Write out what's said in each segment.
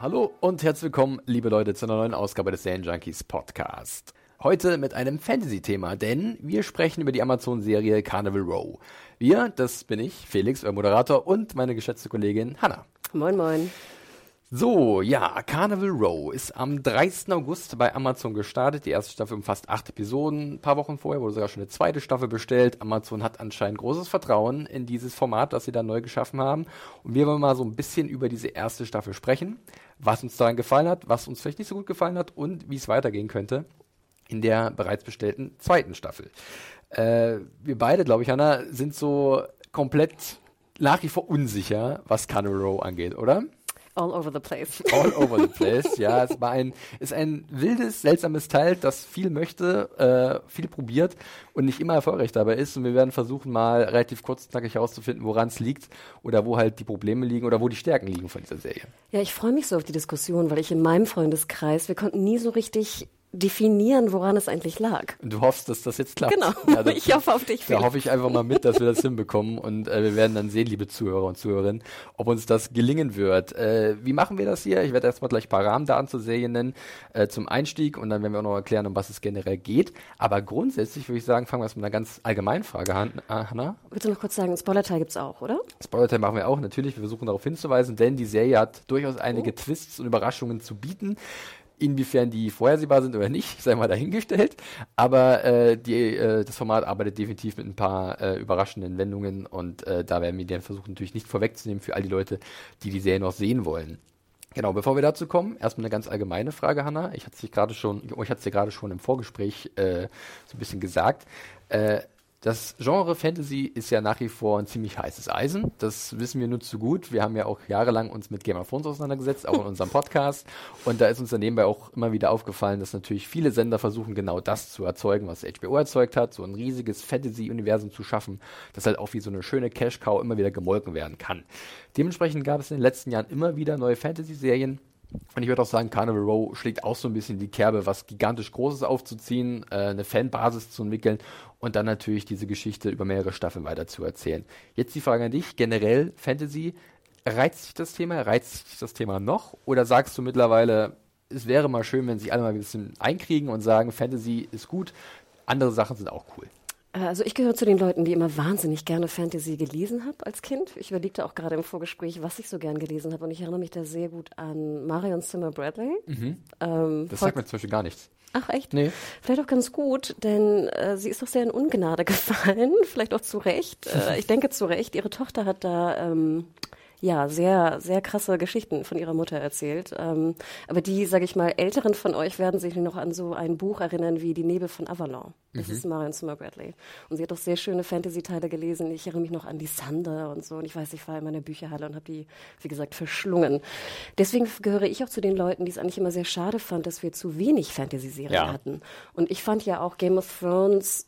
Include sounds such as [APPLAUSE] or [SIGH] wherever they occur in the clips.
Hallo und herzlich willkommen, liebe Leute, zu einer neuen Ausgabe des Serien Junkies Podcast. Heute mit einem Fantasy-Thema, denn wir sprechen über die Amazon-Serie Carnival Row. Wir, das bin ich, Felix, euer Moderator, und meine geschätzte Kollegin Hanna. Moin, moin. So, ja, Carnival Row ist am 30. August bei Amazon gestartet. Die erste Staffel umfasst acht Episoden. Ein paar Wochen vorher wurde sogar schon eine zweite Staffel bestellt. Amazon hat anscheinend großes Vertrauen in dieses Format, das sie da neu geschaffen haben. Und wir wollen mal so ein bisschen über diese erste Staffel sprechen, was uns daran gefallen hat, was uns vielleicht nicht so gut gefallen hat und wie es weitergehen könnte in der bereits bestellten zweiten Staffel. Äh, wir beide, glaube ich, Hanna, sind so komplett nach wie vor unsicher, was Carnival Row angeht, oder? All over the place. [LAUGHS] All over the place, ja. Es war ein, ist ein wildes, seltsames Teil, das viel möchte, äh, viel probiert und nicht immer erfolgreich dabei ist. Und wir werden versuchen, mal relativ kurzknackig herauszufinden, woran es liegt oder wo halt die Probleme liegen oder wo die Stärken liegen von dieser Serie. Ja, ich freue mich so auf die Diskussion, weil ich in meinem Freundeskreis, wir konnten nie so richtig definieren, woran es eigentlich lag. Du hoffst, dass das jetzt klappt. Genau, Ja, [LAUGHS] das- ich hoffe auf dich. Da hoffe ich einfach mal mit, dass wir das [LAUGHS] hinbekommen und äh, wir werden dann sehen, liebe Zuhörer und Zuhörerinnen, ob uns das gelingen wird. Äh, wie machen wir das hier? Ich werde erstmal gleich ein paar Rahmendaten zur Serie nennen äh, zum Einstieg und dann werden wir auch noch erklären, um was es generell geht. Aber grundsätzlich würde ich sagen, fangen wir erst mit einer ganz allgemeinen Frage an, äh, Hanna. Willst du noch kurz sagen, Spoiler-Teil gibt's auch, oder? Spoiler-Time machen wir auch natürlich. Wir versuchen darauf hinzuweisen, denn die Serie hat durchaus Oh. einige Twists und Überraschungen zu bieten. Inwiefern die vorhersehbar sind oder nicht, [LAUGHS] sei mal dahingestellt. Aber äh, die, äh, das Format arbeitet definitiv mit ein paar äh, überraschenden Wendungen und äh, da werden wir dann versuchen, natürlich nicht vorwegzunehmen für all die Leute, die die Serie noch sehen wollen. Genau, bevor wir dazu kommen, erstmal eine ganz allgemeine Frage, Hanna. Ich hatte es gerade schon, ich hatte es dir gerade schon im Vorgespräch äh, so ein bisschen gesagt. Äh, das Genre Fantasy ist ja nach wie vor ein ziemlich heißes Eisen. Das wissen wir nur zu gut. Wir haben ja auch jahrelang uns mit Game of Thrones auseinandergesetzt, auch in [LAUGHS] unserem Podcast. Und da ist uns dann nebenbei auch immer wieder aufgefallen, dass natürlich viele Sender versuchen, genau das zu erzeugen, was HBO erzeugt hat, so ein riesiges Fantasy-Universum zu schaffen, das halt auch wie so eine schöne Cash-Cow immer wieder gemolken werden kann. Dementsprechend gab es in den letzten Jahren immer wieder neue Fantasy-Serien, und ich würde auch sagen, Carnival Row schlägt auch so ein bisschen die Kerbe, was gigantisch Großes aufzuziehen, äh, eine Fanbasis zu entwickeln und dann natürlich diese Geschichte über mehrere Staffeln weiter zu erzählen. Jetzt die Frage an dich, generell Fantasy, reizt dich das Thema, reizt dich das Thema noch oder sagst du mittlerweile, es wäre mal schön, wenn sich alle mal ein bisschen einkriegen und sagen, Fantasy ist gut, andere Sachen sind auch cool. Also ich gehöre zu den Leuten, die immer wahnsinnig gerne Fantasy gelesen habe als Kind. Ich überlegte auch gerade im Vorgespräch, was ich so gern gelesen habe. Und ich erinnere mich da sehr gut an Marion Zimmer Bradley. Ähm, Das sagt mir zum Beispiel gar nichts. Ach echt? Nee. Vielleicht auch ganz gut, denn äh, sie ist doch sehr in Ungnade [LAUGHS] gefallen, vielleicht auch zu Recht. Äh, ich denke zu Recht. Ihre Tochter hat da ähm, ja sehr sehr krasse Geschichten von ihrer Mutter erzählt. Ähm, aber die, sage ich mal, Älteren von euch werden sich noch an so ein Buch erinnern wie Die Nebel von Avalon. Das ist Marion Zimmer Bradley. Und sie hat doch sehr schöne Fantasy-Teile gelesen. Ich erinnere mich noch an die Sander und so. Und ich weiß, ich war in meiner Bücherhalle und habe die, wie gesagt, verschlungen. Deswegen gehöre ich auch zu den Leuten, die es eigentlich immer sehr schade fand, dass wir zu wenig Fantasy-Serien Ja. hatten. Und ich fand ja auch Game of Thrones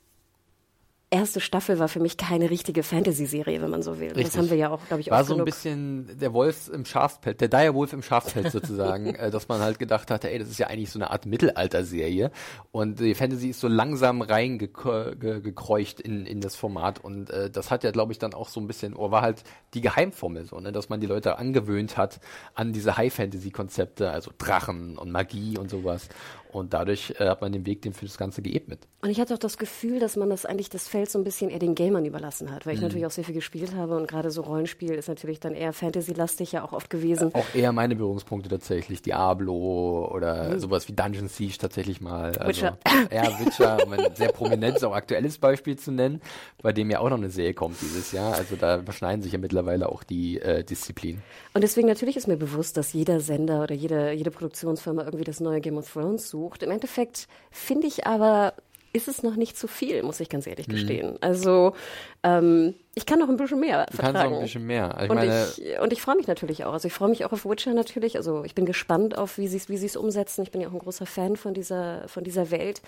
erste Staffel war für mich keine richtige Fantasy-Serie, wenn man so will. Richtig. Das haben wir ja auch, glaube ich, War oft so ein genug. bisschen der Wolf im Schafspelz, der Direwolf im Schafspelz [LAUGHS] sozusagen, äh, dass man halt gedacht hatte, ey, das ist ja eigentlich so eine Art Mittelalter-Serie und die Fantasy ist so langsam reingekreucht in, in das Format und äh, das hat ja, glaube ich, dann auch so ein bisschen, oder war halt die Geheimformel so, ne, dass man die Leute angewöhnt hat an diese High-Fantasy-Konzepte, also Drachen und Magie und sowas und dadurch äh, hat man den Weg dem für das Ganze geebnet. Und ich hatte auch das Gefühl, dass man das eigentlich das Feld so ein bisschen eher den Gamern überlassen hat, weil Mhm. ich natürlich auch sehr viel gespielt habe und gerade so Rollenspiel ist natürlich dann eher Fantasy-lastig ja auch oft gewesen. Auch eher meine Berührungspunkte tatsächlich, Diablo oder sowas wie Dungeon Siege tatsächlich mal. Also, Witcher. [LAUGHS] Ja, Witcher, um ein sehr prominentes, auch aktuelles Beispiel zu nennen, bei dem ja auch noch eine Serie kommt dieses Jahr. Also da überschneiden sich ja mittlerweile auch die äh, Disziplinen. Und deswegen natürlich ist mir bewusst, dass jeder Sender oder jede, jede Produktionsfirma irgendwie das neue Game of Thrones sucht. Im Endeffekt finde ich aber, ist es noch nicht zu viel, muss ich ganz ehrlich gestehen. Also ähm, Ich kann noch ein bisschen mehr Du vertragen. kannst noch ein bisschen mehr. Ich und, meine, ich, und ich freue mich natürlich auch. Also ich freue mich auch auf Witcher natürlich. Also ich bin gespannt auf, wie sie es wie sie's umsetzen. Ich bin ja auch ein großer Fan von dieser, von dieser Welt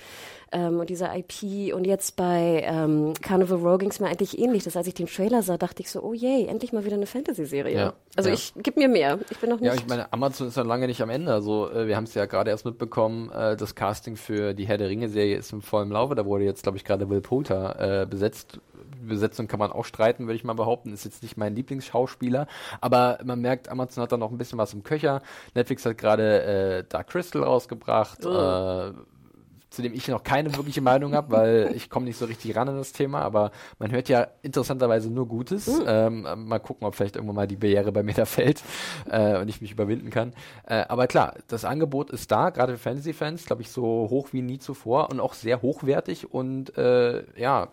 ähm, und dieser IP. Und jetzt bei ähm, Carnival Row ging es mir eigentlich ähnlich. Das, als ich den Trailer sah, dachte ich so, oh yay, endlich mal wieder eine Fantasy-Serie. Ja, Also ja. ich gib mir mehr. Ich bin noch nicht. Ja, ich meine, Amazon ist ja lange nicht am Ende. Also äh, wir haben es ja gerade erst mitbekommen, äh, das Casting für die Herr der Ringe-Serie ist im vollen Laufe. Da wurde jetzt, glaube ich, gerade Will Poulter äh, besetzt. Besetzung kann man auch streiten, würde ich mal behaupten. Ist jetzt nicht mein Lieblingsschauspieler. Aber man merkt, Amazon hat da noch ein bisschen was im Köcher. Netflix hat gerade äh, Dark Crystal rausgebracht. Äh, zu dem ich noch keine wirkliche Meinung habe, weil [LAUGHS] ich komme nicht so richtig ran an das Thema, aber man hört ja interessanterweise nur Gutes. Ähm, mal gucken, ob vielleicht irgendwann mal die Barriere bei mir da fällt äh, und ich mich überwinden kann. Äh, aber klar, das Angebot ist da, gerade für Fantasy-Fans, glaube ich, so hoch wie nie zuvor und auch sehr hochwertig und äh, ja,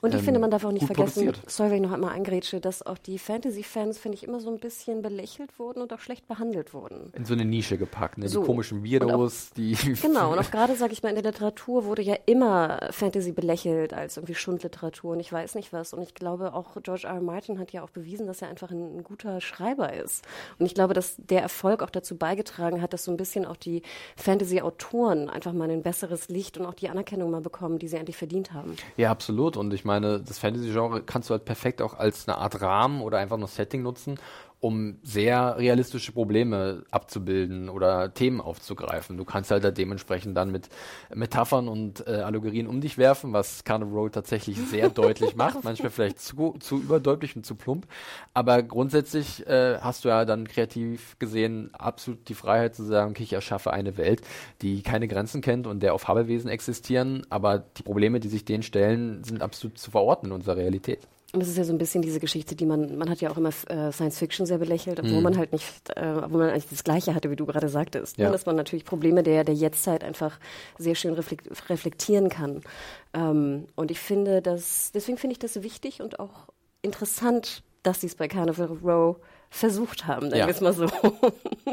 Und ich ähm, finde, man darf auch nicht vergessen, produziert. sorry, wenn ich noch einmal eingrätsche, dass auch die Fantasy-Fans, finde ich, immer so ein bisschen belächelt wurden und auch schlecht behandelt wurden. in so eine Nische gepackt, ne? So. Die komischen Weirdos, die [LAUGHS] Genau, und auch gerade, sage ich mal, in der Literatur wurde ja immer Fantasy belächelt als irgendwie Schundliteratur und ich weiß nicht was. Und ich glaube, auch George R. R. Martin hat ja auch bewiesen, dass er einfach ein, ein guter Schreiber ist. Und ich glaube, dass der Erfolg auch dazu beigetragen hat, dass so ein bisschen auch die Fantasy-Autoren einfach mal ein besseres Licht und auch die Anerkennung mal bekommen, die sie eigentlich verdient haben. Ja, absolut. Und ich meine, das Fantasy-Genre kannst du halt perfekt auch als eine Art Rahmen oder einfach nur Setting nutzen, um sehr realistische Probleme abzubilden oder Themen aufzugreifen. Du kannst halt da dementsprechend dann mit Metaphern und äh, Allegorien um dich werfen, was Carnival Road tatsächlich sehr [LAUGHS] deutlich macht. Manchmal vielleicht zu, zu überdeutlich und zu plump. Aber grundsätzlich äh, hast du ja dann kreativ gesehen absolut die Freiheit zu sagen, okay, ich erschaffe eine Welt, die keine Grenzen kennt und der auf Fabelwesen existieren. Aber die Probleme, die sich denen stellen, sind absolut zu verorten in unserer Realität. Und das ist ja so ein bisschen diese Geschichte, die man, man hat ja auch immer äh, Science Fiction sehr belächelt, obwohl man halt nicht, äh, obwohl man eigentlich das Gleiche hatte, wie du gerade sagtest. Ja. Ne? Dass man natürlich Probleme der, der Jetztzeit einfach sehr schön reflekt, reflektieren kann. Ähm, und ich finde das, deswegen finde ich das wichtig und auch interessant, dass sie es bei Carnival Row versucht haben, sagen Ja. wir es mal so.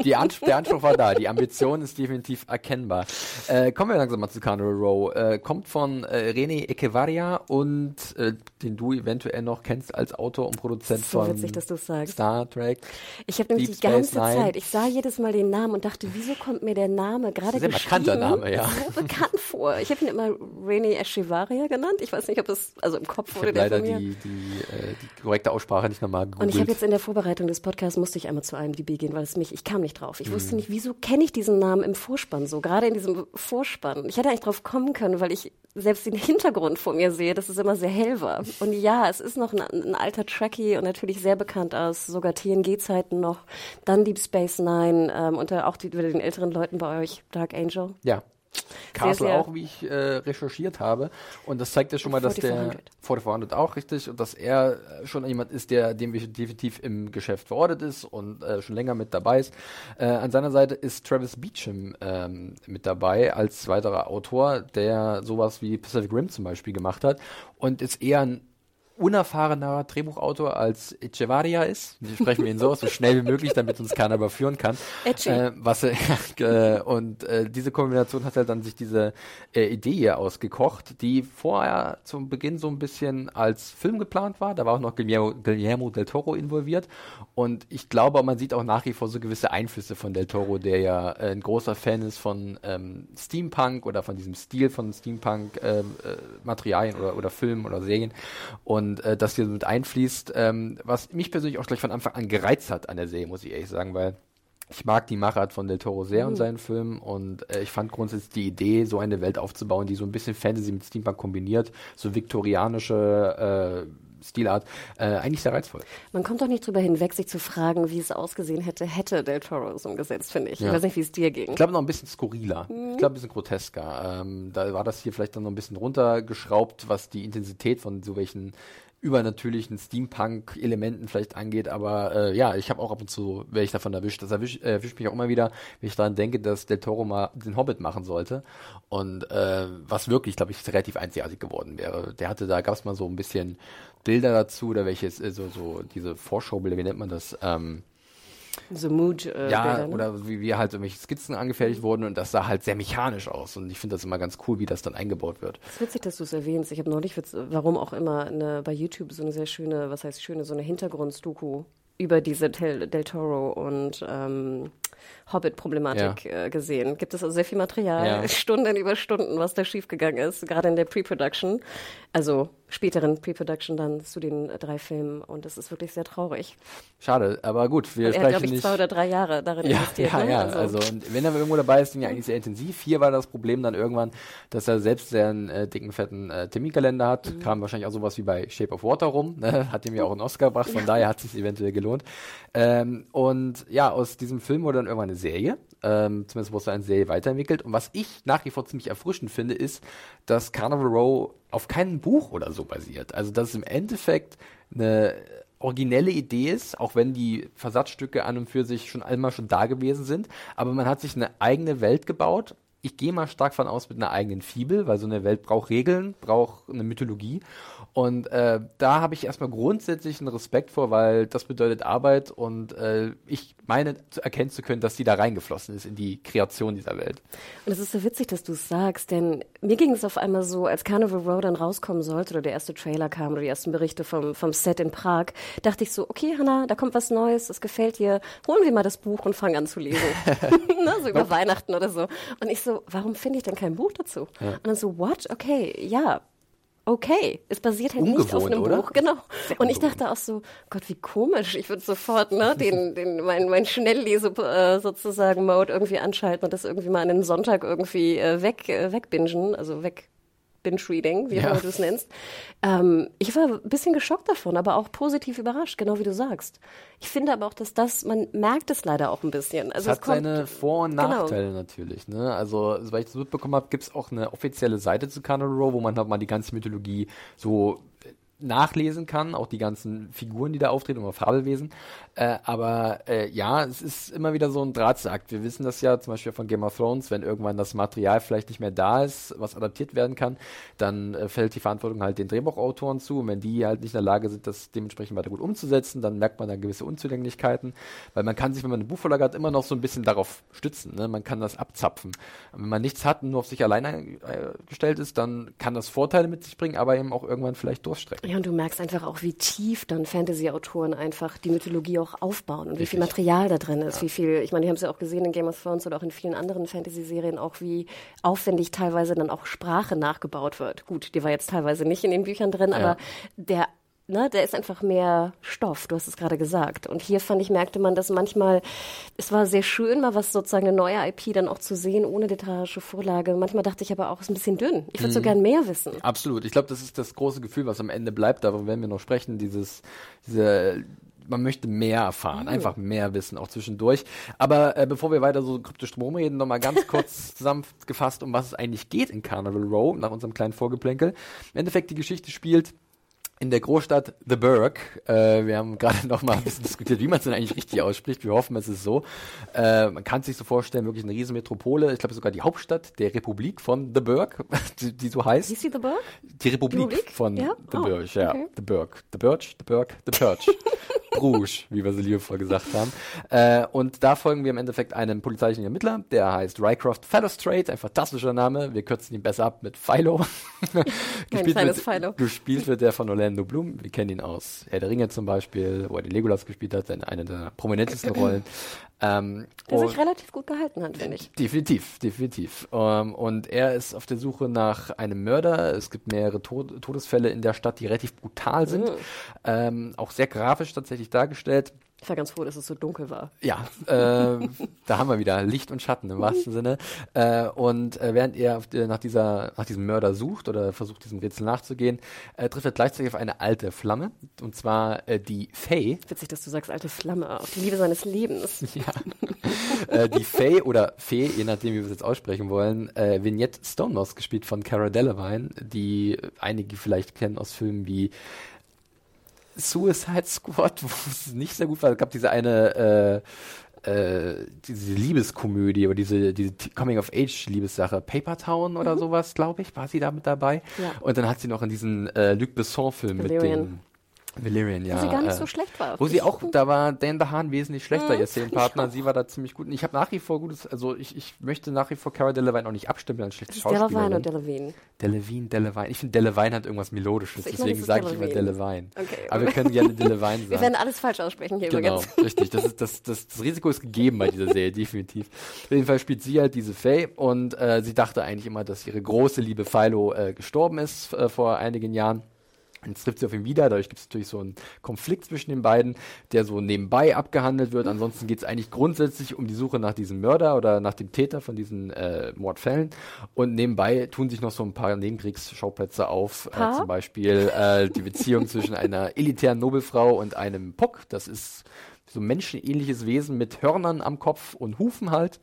Die Ans der Anspruch war da, die Ambition ist definitiv erkennbar. Äh, kommen wir langsam mal zu Carnival Row. Äh, kommt von äh, René Echevarria und äh, den du eventuell noch kennst als Autor und Produzent So von witzig. Star Trek. Ich habe nämlich Deep die ganze Nine. Zeit, ich sah jedes Mal den Namen und dachte, wieso kommt mir der Name gerade geschrieben markanter Name, ja. so bekannt vor? Ich habe ihn immer René Echevarria genannt. Ich weiß nicht, ob es, also im Kopf Ich wurde der leider von mir. die, die, äh, die korrekte Aussprache nicht nochmal Und ich habe gegoogelt. jetzt in der Vorbereitung des Podcasts musste ich einmal zu IMDb gehen, weil es mich, ich kam nicht drauf. Ich Mhm. wusste nicht, wieso kenne ich diesen Namen im Vorspann so, gerade in diesem Vorspann. Ich hätte eigentlich drauf kommen können, weil ich selbst den Hintergrund vor mir sehe, dass es immer sehr hell war. Und ja, es ist noch ein, ein alter Trekkie und natürlich sehr bekannt aus sogar TNG-Zeiten noch. Dann Deep Space Nine ähm, und auch die, wieder den älteren Leuten bei euch, Dark Angel. Ja. Castle sehr- auch, wie ich äh, recherchiert habe. Und das zeigt ja schon mal, dass der 4400. 4400 auch richtig und dass er schon jemand ist, der dem definitiv im Geschäft verortet ist und äh, schon länger mit dabei ist. Äh, an seiner Seite ist Travis Beecham ähm, mit dabei als weiterer Autor, der sowas wie Pacific Rim zum Beispiel gemacht hat und ist eher ein unerfahrener Drehbuchautor als Echevarria ist. Wir sprechen wir ihn so so schnell wie möglich, damit uns keiner überführen kann. Äh, was [LAUGHS] er, äh, und äh, diese Kombination hat halt dann sich diese äh, Idee hier ausgekocht, die vorher zum Beginn so ein bisschen als Film geplant war. Da war auch noch Guillermo, Guillermo del Toro involviert. Und ich glaube, man sieht auch nach wie vor so gewisse Einflüsse von del Toro, der ja äh, ein großer Fan ist von ähm, Steampunk oder von diesem Stil von Steampunk-Materialien oder, oder Filmen oder Serien. Und äh, das hier so mit einfließt, ähm, was mich persönlich auch gleich von Anfang an gereizt hat an der Serie, muss ich ehrlich sagen, weil ich mag die Machart von Del Toro sehr und seinen Filmen und äh, ich fand grundsätzlich die Idee, so eine Welt aufzubauen, die so ein bisschen Fantasy mit Steampunk kombiniert, so viktorianische äh, Stilart, äh, eigentlich sehr reizvoll. Man kommt doch nicht drüber hinweg, sich zu fragen, wie es ausgesehen hätte, hätte Del Toro es umgesetzt, finde ich. Ja. Ich weiß nicht, wie es dir ging. Ich glaube noch ein bisschen skurriler. Ich glaube ein bisschen grotesker. Ähm, da war das hier vielleicht dann noch ein bisschen runtergeschraubt, was die Intensität von so welchen übernatürlichen Steampunk-Elementen vielleicht angeht, aber äh, ja, ich habe auch ab und zu, werde ich davon erwischt. Das erwischt, äh, erwischt mich auch immer wieder, wenn ich daran denke, dass Del Toro mal den Hobbit machen sollte und äh, was wirklich, glaube ich, relativ einzigartig geworden wäre. Der hatte, da gab es mal so ein bisschen Bilder dazu, oder welches, äh, so, so diese Vorschaubilder, wie nennt man das? Ähm, So Mood. Äh, ja, Bilder, ne? oder wie, wie halt irgendwelche Skizzen angefertigt wurden und das sah halt sehr mechanisch aus. Und ich finde das immer ganz cool, wie das dann eingebaut wird. Es ist witzig, dass du es erwähnst. Ich habe neulich, witz- warum auch immer, eine, bei YouTube so eine sehr schöne, was heißt schöne, so eine Hintergrunddoku über diese Del, Del Toro und ähm, Hobbit-Problematik äh, gesehen. Gibt es also sehr viel Material, Ja. [LAUGHS] Stunden über Stunden, was da schiefgegangen ist, gerade in der Pre-Production, also späteren Pre-Production dann zu den äh, drei Filmen. Und es ist wirklich sehr traurig. Schade, aber gut, wir Er hat, sprechen glaube ich, zwei oder drei Jahre darin Ja, investiert. ja, ne? ja. Also, und wenn er irgendwo dabei ist, sind ja eigentlich sehr intensiv. Hier war das Problem dann irgendwann, dass er selbst sehr einen äh, dicken, fetten äh, Terminkalender hat. Mhm. Kam wahrscheinlich auch sowas wie bei Shape of Water rum. Ne? [LAUGHS] Hat ihm ja auch einen Oscar gebracht, von [LAUGHS] daher hat es sich eventuell gelohnt. Ähm, und ja, aus diesem Film wurde dann irgendwann eine Serie. Ähm, zumindest wurde eine Serie weiterentwickelt. Und was ich nach wie vor ziemlich erfrischend finde, ist, dass Carnival Row auf keinem Buch oder so basiert. Also, dass es im Endeffekt eine originelle Idee ist, auch wenn die Versatzstücke an und für sich schon einmal schon da gewesen sind. Aber man hat sich eine eigene Welt gebaut. Ich gehe mal stark von aus mit einer eigenen Fibel, weil so eine Welt braucht Regeln, braucht eine Mythologie. Und äh, da habe ich erstmal grundsätzlich einen Respekt vor, weil das bedeutet Arbeit und äh, ich meine zu erkennen zu können, dass die da reingeflossen ist in die Kreation dieser Welt. Und es ist so witzig, dass du es sagst, denn mir ging es auf einmal so, als Carnival Row dann rauskommen sollte oder der erste Trailer kam oder die ersten Berichte vom, vom Set in Prag, dachte ich so, okay, Hannah, da kommt was Neues, das gefällt dir, holen wir mal das Buch und fangen an zu lesen. [LAUGHS] ne, so über Weihnachten oder so. Und ich so, warum finde ich denn kein Buch dazu? Und dann so, what? Okay, ja. Okay, es basiert halt nicht auf Ungewohnt, einem oder? Buch, genau. Und ich dachte auch so, Gott, wie komisch. Ich würde sofort ne, den, [LAUGHS] den, mein, mein Schnelllese äh, sozusagen Mode irgendwie anschalten und das irgendwie mal an den Sonntag irgendwie äh, weg, äh, wegbingen, also weg Binge-Reading, wie Ja. du es nennst. Ähm, ich war ein bisschen geschockt davon, aber auch positiv überrascht, genau wie du sagst. Ich finde aber auch, dass das, man merkt es leider auch ein bisschen. Also Es es hat kommt, seine Vor- und Genau. Nachteile natürlich. Ne? Also, soweit ich das mitbekommen habe, gibt es auch eine offizielle Seite zu Carnival Row, wo man halt mal die ganze Mythologie so nachlesen kann, auch die ganzen Figuren, die da auftreten, oder Fabelwesen. Äh, aber äh, ja, es ist immer wieder so ein Drahtseilakt. Wir wissen das ja zum Beispiel von Game of Thrones, wenn irgendwann das Material vielleicht nicht mehr da ist, was adaptiert werden kann, dann äh, fällt die Verantwortung halt den Drehbuchautoren zu. Und wenn die halt nicht in der Lage sind, das dementsprechend weiter gut umzusetzen, dann merkt man da gewisse Unzulänglichkeiten, weil man kann sich, wenn man eine Buchvorlage hat, immer noch so ein bisschen darauf stützen. Ne? Man kann das abzapfen. Und wenn man nichts hat und nur auf sich alleine äh, gestellt ist, dann kann das Vorteile mit sich bringen, aber eben auch irgendwann vielleicht durchstrecken. Ja, und du merkst einfach auch, wie tief dann Fantasy-Autoren einfach die Mythologie auch aufbauen und wie viel. Material da drin ist, wie viel, ich meine, wir haben es ja auch gesehen in Game of Thrones oder auch in vielen anderen Fantasy-Serien, auch wie aufwendig teilweise dann auch Sprache nachgebaut wird. Gut, die war jetzt teilweise nicht in den Büchern drin, Ja. aber der Ne, der ist einfach mehr Stoff, du hast es gerade gesagt. Und hier fand ich, merkte man, dass manchmal, es war sehr schön, mal was sozusagen eine neue IP dann auch zu sehen, ohne literarische Vorlage. Manchmal dachte ich aber auch, es ist ein bisschen dünn. Ich würde so gern mehr wissen. Absolut. Ich glaube, das ist das große Gefühl, was am Ende bleibt. Darüber werden wir noch sprechen. Dieses, diese, man möchte mehr erfahren, einfach mehr wissen, auch zwischendurch. Aber äh, bevor wir weiter so kryptisch drum reden, nochmal ganz [LAUGHS] kurz zusammengefasst, um was es eigentlich geht in Carnival Row, nach unserem kleinen Vorgeplänkel. Im Endeffekt, die Geschichte spielt in der Großstadt The Burg. Äh, wir haben gerade [LAUGHS] noch mal ein bisschen diskutiert, wie man es denn eigentlich richtig ausspricht. Wir hoffen, es ist so. Äh, man kann sich so vorstellen, wirklich eine riesen Metropole. Ich glaube sogar die Hauptstadt der Republik von The Burg, [LAUGHS] die, die so heißt. Hieß sie The Bird? Die Republik, Republik? von Ja? The Oh, Burg, ja. okay. The Burg. The Burg, The Burg, The Purge. [LAUGHS] Bruges, wie wir sie liebevoll gesagt haben. Äh, und da folgen wir im Endeffekt einem polizeilichen Ermittler, der heißt Rycroft Fallostrate, ein fantastischer Name. Wir kürzen ihn besser ab mit Philo. gespielt, wird, Philo. gespielt wird der von Orlando Bloom. Wir kennen ihn aus Herr der Ringe zum Beispiel, wo er den Legolas gespielt hat, in einer der prominentesten Rollen. Ähm, Der sich relativ gut gehalten hat, finde ich. Definitiv, definitiv. Ähm, und er ist auf der Suche nach einem Mörder. Es gibt mehrere Tod Todesfälle in der Stadt, die relativ brutal sind. Ähm, auch sehr grafisch tatsächlich dargestellt. Ich war ganz froh, dass es so dunkel war. Ja, äh, da haben wir wieder Licht und Schatten im wahrsten Sinne. Äh, und äh, während er auf der, nach, dieser, nach diesem Mörder sucht oder versucht, diesem Rätsel nachzugehen, äh, trifft er gleichzeitig auf eine alte Flamme. Und zwar äh, die Faye. Witzig, dass du sagst, alte Flamme, auf die Liebe seines Lebens. [LAUGHS] Ja. äh, die Faye oder Fee, je nachdem, wie wir es jetzt aussprechen wollen, äh, Vignette Stonemouse gespielt von Cara Delevingne, die einige vielleicht kennen aus Filmen wie Suicide Squad, [LAUGHS] wo es nicht sehr gut war. Es gab diese eine äh, äh, diese Liebeskomödie oder diese, diese Coming-of-Age-Liebessache, Paper Town oder sowas, glaube ich, war sie da mit dabei. Ja. Und dann hat sie noch in diesen äh, Luc Besson-Film mit Valerian. ja. Wo sie gar nicht äh, so schlecht war. Wo sie auch, da war Dan DeHaan wesentlich schlechter, Mhm, ihr Szenenpartner. Sie war da ziemlich gut. Und ich habe nach wie vor gutes, also ich, ich möchte nach wie vor Cara Delevingne auch nicht abstimmen als schlechte Das ist Delavine oder Schauspielerin. Delavine? Delevine, Delevine. Ich finde Delevine hat irgendwas Melodisches, deswegen sage ich immer Delevine. Delevine. Okay. Aber wir können gerne Delevine [LAUGHS] Wir sagen. werden alles falsch aussprechen hier Genau, übrigens. [LAUGHS] richtig. Das, ist, das, das, das Risiko ist gegeben bei dieser Serie, [LAUGHS] definitiv. Auf jeden Fall spielt sie halt diese Faye und äh, sie dachte eigentlich immer, dass ihre große Liebe Philo äh, gestorben ist äh, vor einigen Jahren. Jetzt trifft sie auf ihn wieder, dadurch gibt es natürlich so einen Konflikt zwischen den beiden, der so nebenbei abgehandelt wird. Ansonsten geht es eigentlich grundsätzlich um die Suche nach diesem Mörder oder nach dem Täter von diesen äh, Mordfällen. Und nebenbei tun sich noch so ein paar Nebenkriegsschauplätze auf, äh, zum Beispiel äh, die Beziehung [LAUGHS] zwischen einer elitären Nobelfrau und einem Puck. Das ist so ein menschenähnliches Wesen mit Hörnern am Kopf und Hufen halt.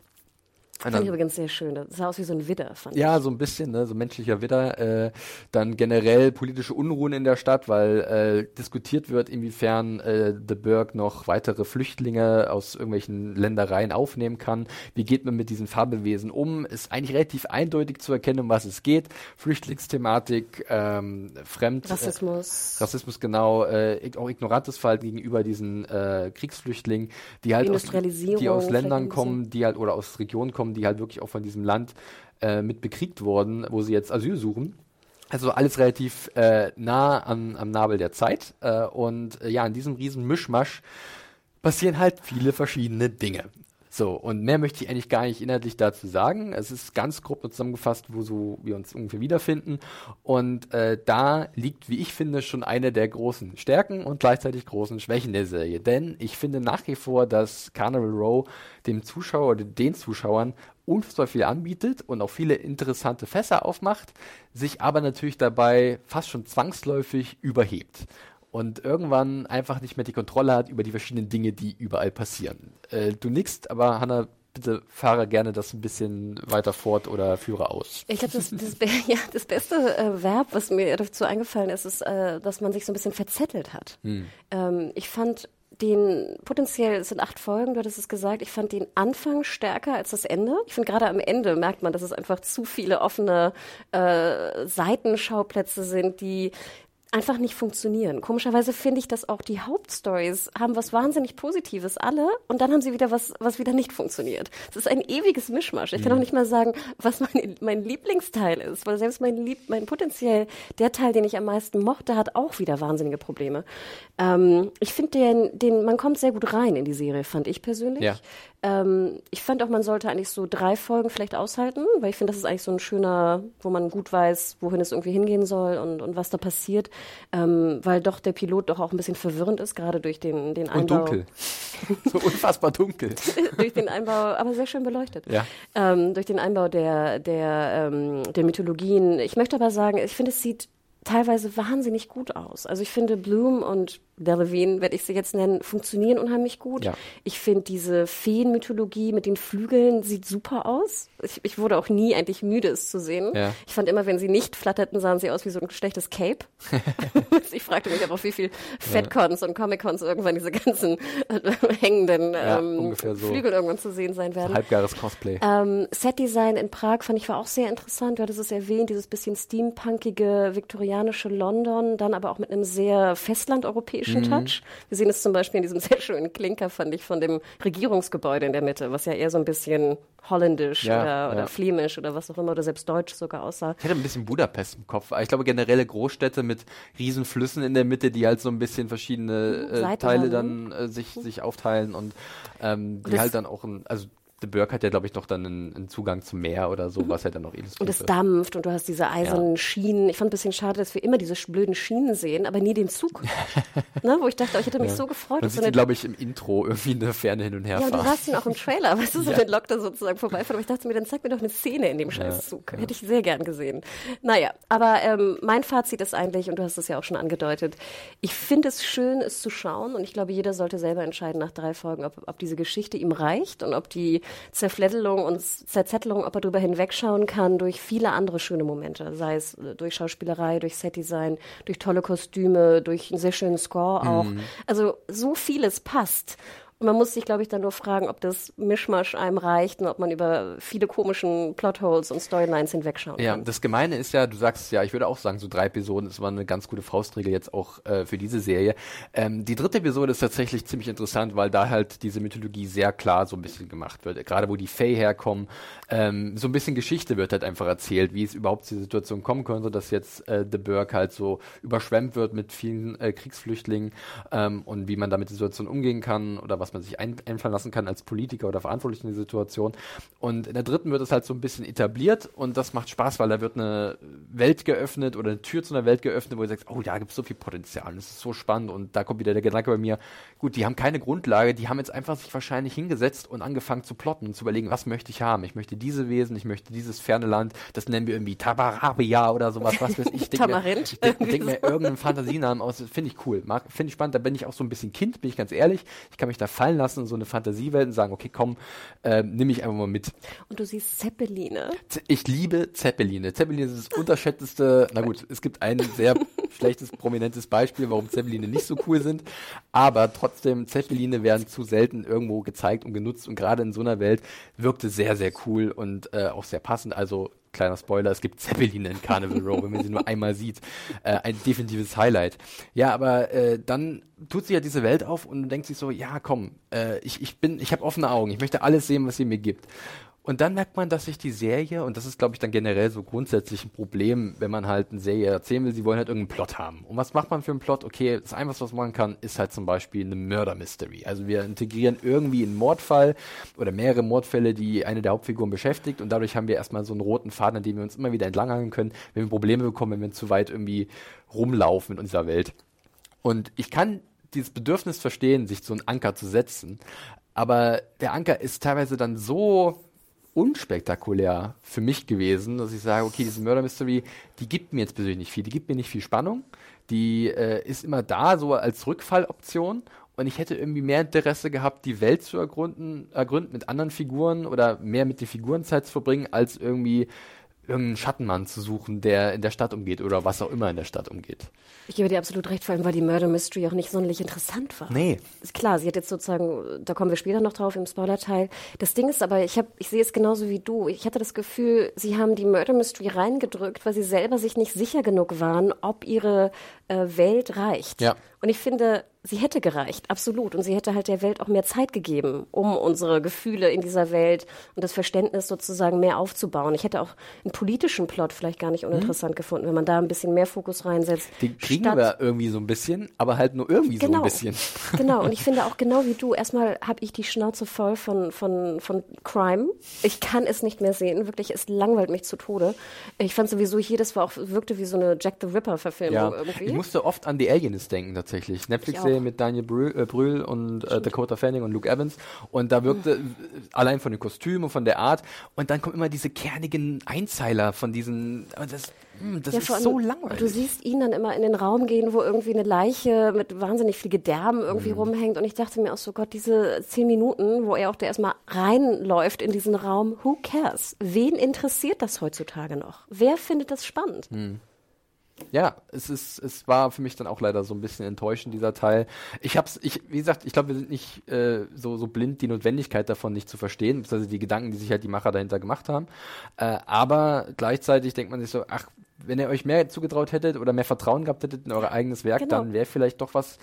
Fand ich übrigens sehr schön. Das sah aus wie so ein Widder, fand ja, so ein bisschen, ne, so menschlicher Widder. Äh, dann generell politische Unruhen in der Stadt, weil äh, diskutiert wird, inwiefern äh, The Burg noch weitere Flüchtlinge aus irgendwelchen Ländereien aufnehmen kann. Wie geht man mit diesen Fabelwesen um? Ist eigentlich relativ eindeutig zu erkennen, um was es geht. Flüchtlingsthematik, ähm, Fremd... ich. Rassismus. Rassismus genau, äh, auch ignorantes Verhalten gegenüber diesen äh, Kriegsflüchtlingen, die halt aus, die aus Ländern kommen, die halt oder aus Regionen kommen, die halt wirklich auch von diesem Land äh, mit bekriegt wurden, wo sie jetzt Asyl suchen. Also alles relativ äh, nah am, am Nabel der Zeit. Äh, und äh, ja, in diesem riesen Mischmasch passieren halt viele verschiedene Dinge. So, und mehr möchte ich eigentlich gar nicht inhaltlich dazu sagen. Es ist ganz grob zusammengefasst, wo so wir uns ungefähr wiederfinden. Und äh, da liegt, wie ich finde, schon eine der großen Stärken und gleichzeitig großen Schwächen der Serie. Denn ich finde nach wie vor, dass Carnival Row dem Zuschauer oder den Zuschauern unfassbar viel anbietet und auch viele interessante Fässer aufmacht, sich aber natürlich dabei fast schon zwangsläufig überhebt und irgendwann einfach nicht mehr die Kontrolle hat über die verschiedenen Dinge, die überall passieren. Äh, du nickst, aber Hanna, bitte fahre gerne das ein bisschen weiter fort oder führe aus. Ich glaube, das, das, [LAUGHS] ja, das beste äh, Verb, was mir dazu eingefallen ist, ist, äh, dass man sich so ein bisschen verzettelt hat. Ähm, ich fand den, potenziell, es sind acht Folgen, du hattest es gesagt, ich fand den Anfang stärker als das Ende. Ich finde, gerade am Ende merkt man, dass es einfach zu viele offene äh, Seitenschauplätze sind, die einfach nicht funktionieren. Komischerweise finde ich, dass auch die Hauptstories haben was wahnsinnig Positives alle und dann haben sie wieder was, was wieder nicht funktioniert. Es ist ein ewiges Mischmasch. Ich kann auch nicht mal sagen, was mein, mein Lieblingsteil ist, weil selbst mein, Lieb, mein potenziell der Teil, den ich am meisten mochte, hat auch wieder wahnsinnige Probleme. Ähm, ich finde den, den, man kommt sehr gut rein in die Serie, fand ich persönlich. Ja. Ähm, ich fand auch, man sollte eigentlich so drei Folgen vielleicht aushalten, weil ich finde, das ist eigentlich so ein schöner, wo man gut weiß, wohin es irgendwie hingehen soll und, und was da passiert. Ähm, weil doch der Pilot doch auch ein bisschen verwirrend ist, gerade durch den, den Und Einbau. dunkel. [LAUGHS] so unfassbar dunkel. [LAUGHS] durch den Einbau, aber sehr schön beleuchtet. Ja. Ähm, durch den Einbau der, der, ähm, der Mythologien. Ich möchte aber sagen, ich finde, es sieht teilweise wahnsinnig gut aus. Also ich finde Bloom und Delavigne, werde ich sie jetzt nennen, funktionieren unheimlich gut. Ja. Ich finde diese Feenmythologie mit den Flügeln sieht super aus. Ich, ich wurde auch nie eigentlich müde, es zu sehen. Ja. Ich fand immer, wenn sie nicht flatterten, sahen sie aus wie so ein schlechtes Cape. [LAUGHS] ich fragte mich aber, wie viel Fatcons und Comic-Cons irgendwann diese ganzen äh, hängenden Ja, ähm, so. Flügel irgendwann zu sehen sein werden. Halbgares Cosplay. Ähm, Setdesign in Prag fand ich war auch sehr interessant. Du hattest es erwähnt, dieses bisschen steampunkige, viktorianische London, dann aber auch mit einem sehr festlandeuropäischen Mhm. Touch. Wir sehen es zum Beispiel in diesem [LAUGHS] sehr schönen Klinker, fand ich, von dem Regierungsgebäude in der Mitte, was ja eher so ein bisschen holländisch Ja, oder, ja. oder flämisch oder was auch immer, oder selbst deutsch sogar aussah. Ich hätte ein bisschen Budapest im Kopf. Ich glaube, generelle Großstädte mit riesen Flüssen in der Mitte, die halt so ein bisschen verschiedene äh, Seiten Teile dann äh, sich, sich aufteilen und ähm, die das- halt dann auch ein, also De Burg hat ja, glaube ich, noch dann einen, einen Zugang zum Meer oder so, was ja dann noch illustriert Und es dampft und du hast diese eisernen Schienen. Ich fand ein bisschen schade, dass wir immer diese blöden Schienen sehen, aber nie den Zug. [LAUGHS] ne, wo ich dachte, oh, ich hätte mich so gefreut. Man so sieht, glaube ich, im Intro irgendwie in der Ferne hin und her Ja, und du warst ihn auch im Trailer, weißt du, so Ja. den Lok da sozusagen vorbeifahren. Aber ich dachte mir, dann zeig mir doch eine Szene in dem Scheißzug. Hätte ich sehr gern gesehen. Naja, aber ähm, mein Fazit ist eigentlich, und du hast es ja auch schon angedeutet, ich finde es schön, es zu schauen. Und ich glaube, jeder sollte selber entscheiden nach drei Folgen, ob, ob diese Geschichte ihm reicht und ob die Zerfleddelung und Zerzettelung, ob er darüber hinwegschauen kann durch viele andere schöne Momente. Sei es äh, durch Schauspielerei, durch Setdesign, durch tolle Kostüme, durch einen sehr schönen Score auch. Also so vieles passt. Man muss sich, glaube ich, dann nur fragen, ob das Mischmasch einem reicht und ob man über viele komischen Plotholes und Storylines hinwegschauen Ja, kann. das Gemeine ist ja, du sagst ja, ich würde auch sagen, so drei Episoden ist mal eine ganz gute Faustregel jetzt auch äh, für diese Serie. Ähm, die dritte Episode ist tatsächlich ziemlich interessant, weil da halt diese Mythologie sehr klar so ein bisschen gemacht wird. Gerade wo die Fae herkommen, ähm, so ein bisschen Geschichte wird halt einfach erzählt, wie es überhaupt zu der Situation kommen könnte, dass jetzt äh, The Burg halt so überschwemmt wird mit vielen äh, Kriegsflüchtlingen ähm, und wie man damit die Situation umgehen kann oder was man sich ein einfallen lassen kann als Politiker oder Verantwortlich in der Situation. Und in der dritten wird es halt so ein bisschen etabliert und das macht Spaß, weil da wird eine Welt geöffnet oder eine Tür zu einer Welt geöffnet, wo du sagst, oh, da gibt es so viel Potenzial, das ist so spannend und da kommt wieder der Gedanke bei mir, gut, die haben keine Grundlage, die haben jetzt einfach sich wahrscheinlich hingesetzt und angefangen zu plotten und zu überlegen, was möchte ich haben? Ich möchte diese Wesen, ich möchte dieses ferne Land, das nennen wir irgendwie Tabarabia oder sowas, was weiß ich. mir, Tamarind. ich denke denk mir irgendeinen Fantasienamen aus, finde ich cool, finde ich spannend, da bin ich auch so ein bisschen Kind, bin ich ganz ehrlich, ich kann mich da fallen lassen in so eine Fantasiewelt und sagen, okay, komm, äh, nimm mich einfach mal mit. Und du siehst Zeppeline. Ich liebe Zeppeline. Zeppeline ist das unterschätzteste, na gut, es gibt ein sehr [LAUGHS] schlechtes, prominentes Beispiel, warum Zeppeline nicht so cool sind, aber trotzdem, Zeppeline werden zu selten irgendwo gezeigt und genutzt und gerade in so einer Welt wirkte sehr, sehr cool und äh, auch sehr passend, also kleiner Spoiler, es gibt Zeppeline in Carnival Row, wenn man sie nur einmal sieht. Äh, ein definitives Highlight. Ja, aber äh, dann tut sich ja diese Welt auf und denkt sich so, ja komm, äh, ich, ich bin, ich habe offene Augen, ich möchte alles sehen, was sie mir gibt. Und dann merkt man, dass sich die Serie, und das ist, glaube ich, dann generell so grundsätzlich ein Problem, wenn man halt eine Serie erzählen will, sie wollen halt irgendeinen Plot haben. Und was macht man für einen Plot? Okay, das Einfachste, was man kann, ist halt zum Beispiel eine Murder Mystery. Also wir integrieren irgendwie einen Mordfall oder mehrere Mordfälle, die eine der Hauptfiguren beschäftigt und dadurch haben wir erstmal so einen roten Faden, an dem wir uns immer wieder entlanghangeln können, wenn wir Probleme bekommen, wenn wir zu weit irgendwie rumlaufen in unserer Welt. Und ich kann dieses Bedürfnis verstehen, sich so einen Anker zu setzen, aber der Anker ist teilweise dann so unspektakulär für mich gewesen, dass ich sage, okay, diese Murder Mystery, die gibt mir jetzt persönlich nicht viel, die gibt mir nicht viel Spannung, die äh, ist immer da so als Rückfalloption. Und ich hätte irgendwie mehr Interesse gehabt, die Welt zu ergründen, ergründen mit anderen Figuren oder mehr mit den Figuren Zeit zu verbringen, als irgendwie irgendeinen Schattenmann zu suchen, der in der Stadt umgeht oder was auch immer in der Stadt umgeht. Ich gebe dir absolut recht, vor allem weil die Murder Mystery auch nicht sonderlich interessant war. Nee. Ist klar, sie hat jetzt sozusagen, da kommen wir später noch drauf im Spoiler-Teil. Das Ding ist aber, ich habe, ich sehe es genauso wie du. Ich hatte das Gefühl, sie haben die Murder Mystery reingedrückt, weil sie selber sich nicht sicher genug waren, ob ihre äh, Welt reicht. Ja. Und ich finde, sie hätte gereicht, absolut. Und sie hätte halt der Welt auch mehr Zeit gegeben, um unsere Gefühle in dieser Welt und das Verständnis sozusagen mehr aufzubauen. Ich hätte auch einen politischen Plot vielleicht gar nicht uninteressant gefunden, wenn man da ein bisschen mehr Fokus reinsetzt. Den kriegen statt- wir irgendwie so ein bisschen, aber halt nur irgendwie so ein bisschen. [LAUGHS] Genau, und ich finde auch genau wie du, erstmal habe ich die Schnauze voll von, von, von Crime. Ich kann es nicht mehr sehen, wirklich, es langweilt mich zu Tode. Ich fand sowieso, jedes war auch, wirkte wie so eine Jack the Ripper-Verfilmung Ja, irgendwie. ich musste oft an The Alienist denken tatsächlich. Netflix-Serie auch. mit Daniel Brühl, äh, Brühl und äh, Dakota Fanning und Luke Evans. Und da wirkte äh, allein von den Kostümen und von der Art. Und dann kommen immer diese kernigen Einzeiler von diesen. Das, mh, das Ja, ist so Du langweilig. siehst ihn dann immer in den Raum gehen, wo irgendwie eine Leiche mit wahnsinnig viel Gedärmen irgendwie Mhm. rumhängt. Und ich dachte mir auch so, Gott, diese zehn Minuten, wo er auch da erstmal reinläuft in diesen Raum, who cares? Wen interessiert das heutzutage noch? Wer findet das spannend? Mhm. Ja, es ist, es war für mich dann auch leider so ein bisschen enttäuschend, dieser Teil. Ich hab's, ich, wie gesagt, ich glaube, wir sind nicht äh, so, so blind, die Notwendigkeit davon nicht zu verstehen, beziehungsweise die Gedanken, die sich halt die Macher dahinter gemacht haben. Äh, aber gleichzeitig denkt man sich so, ach, wenn ihr euch mehr zugetraut hättet oder mehr Vertrauen gehabt hättet in euer eigenes Werk, Genau. dann wäre vielleicht doch was,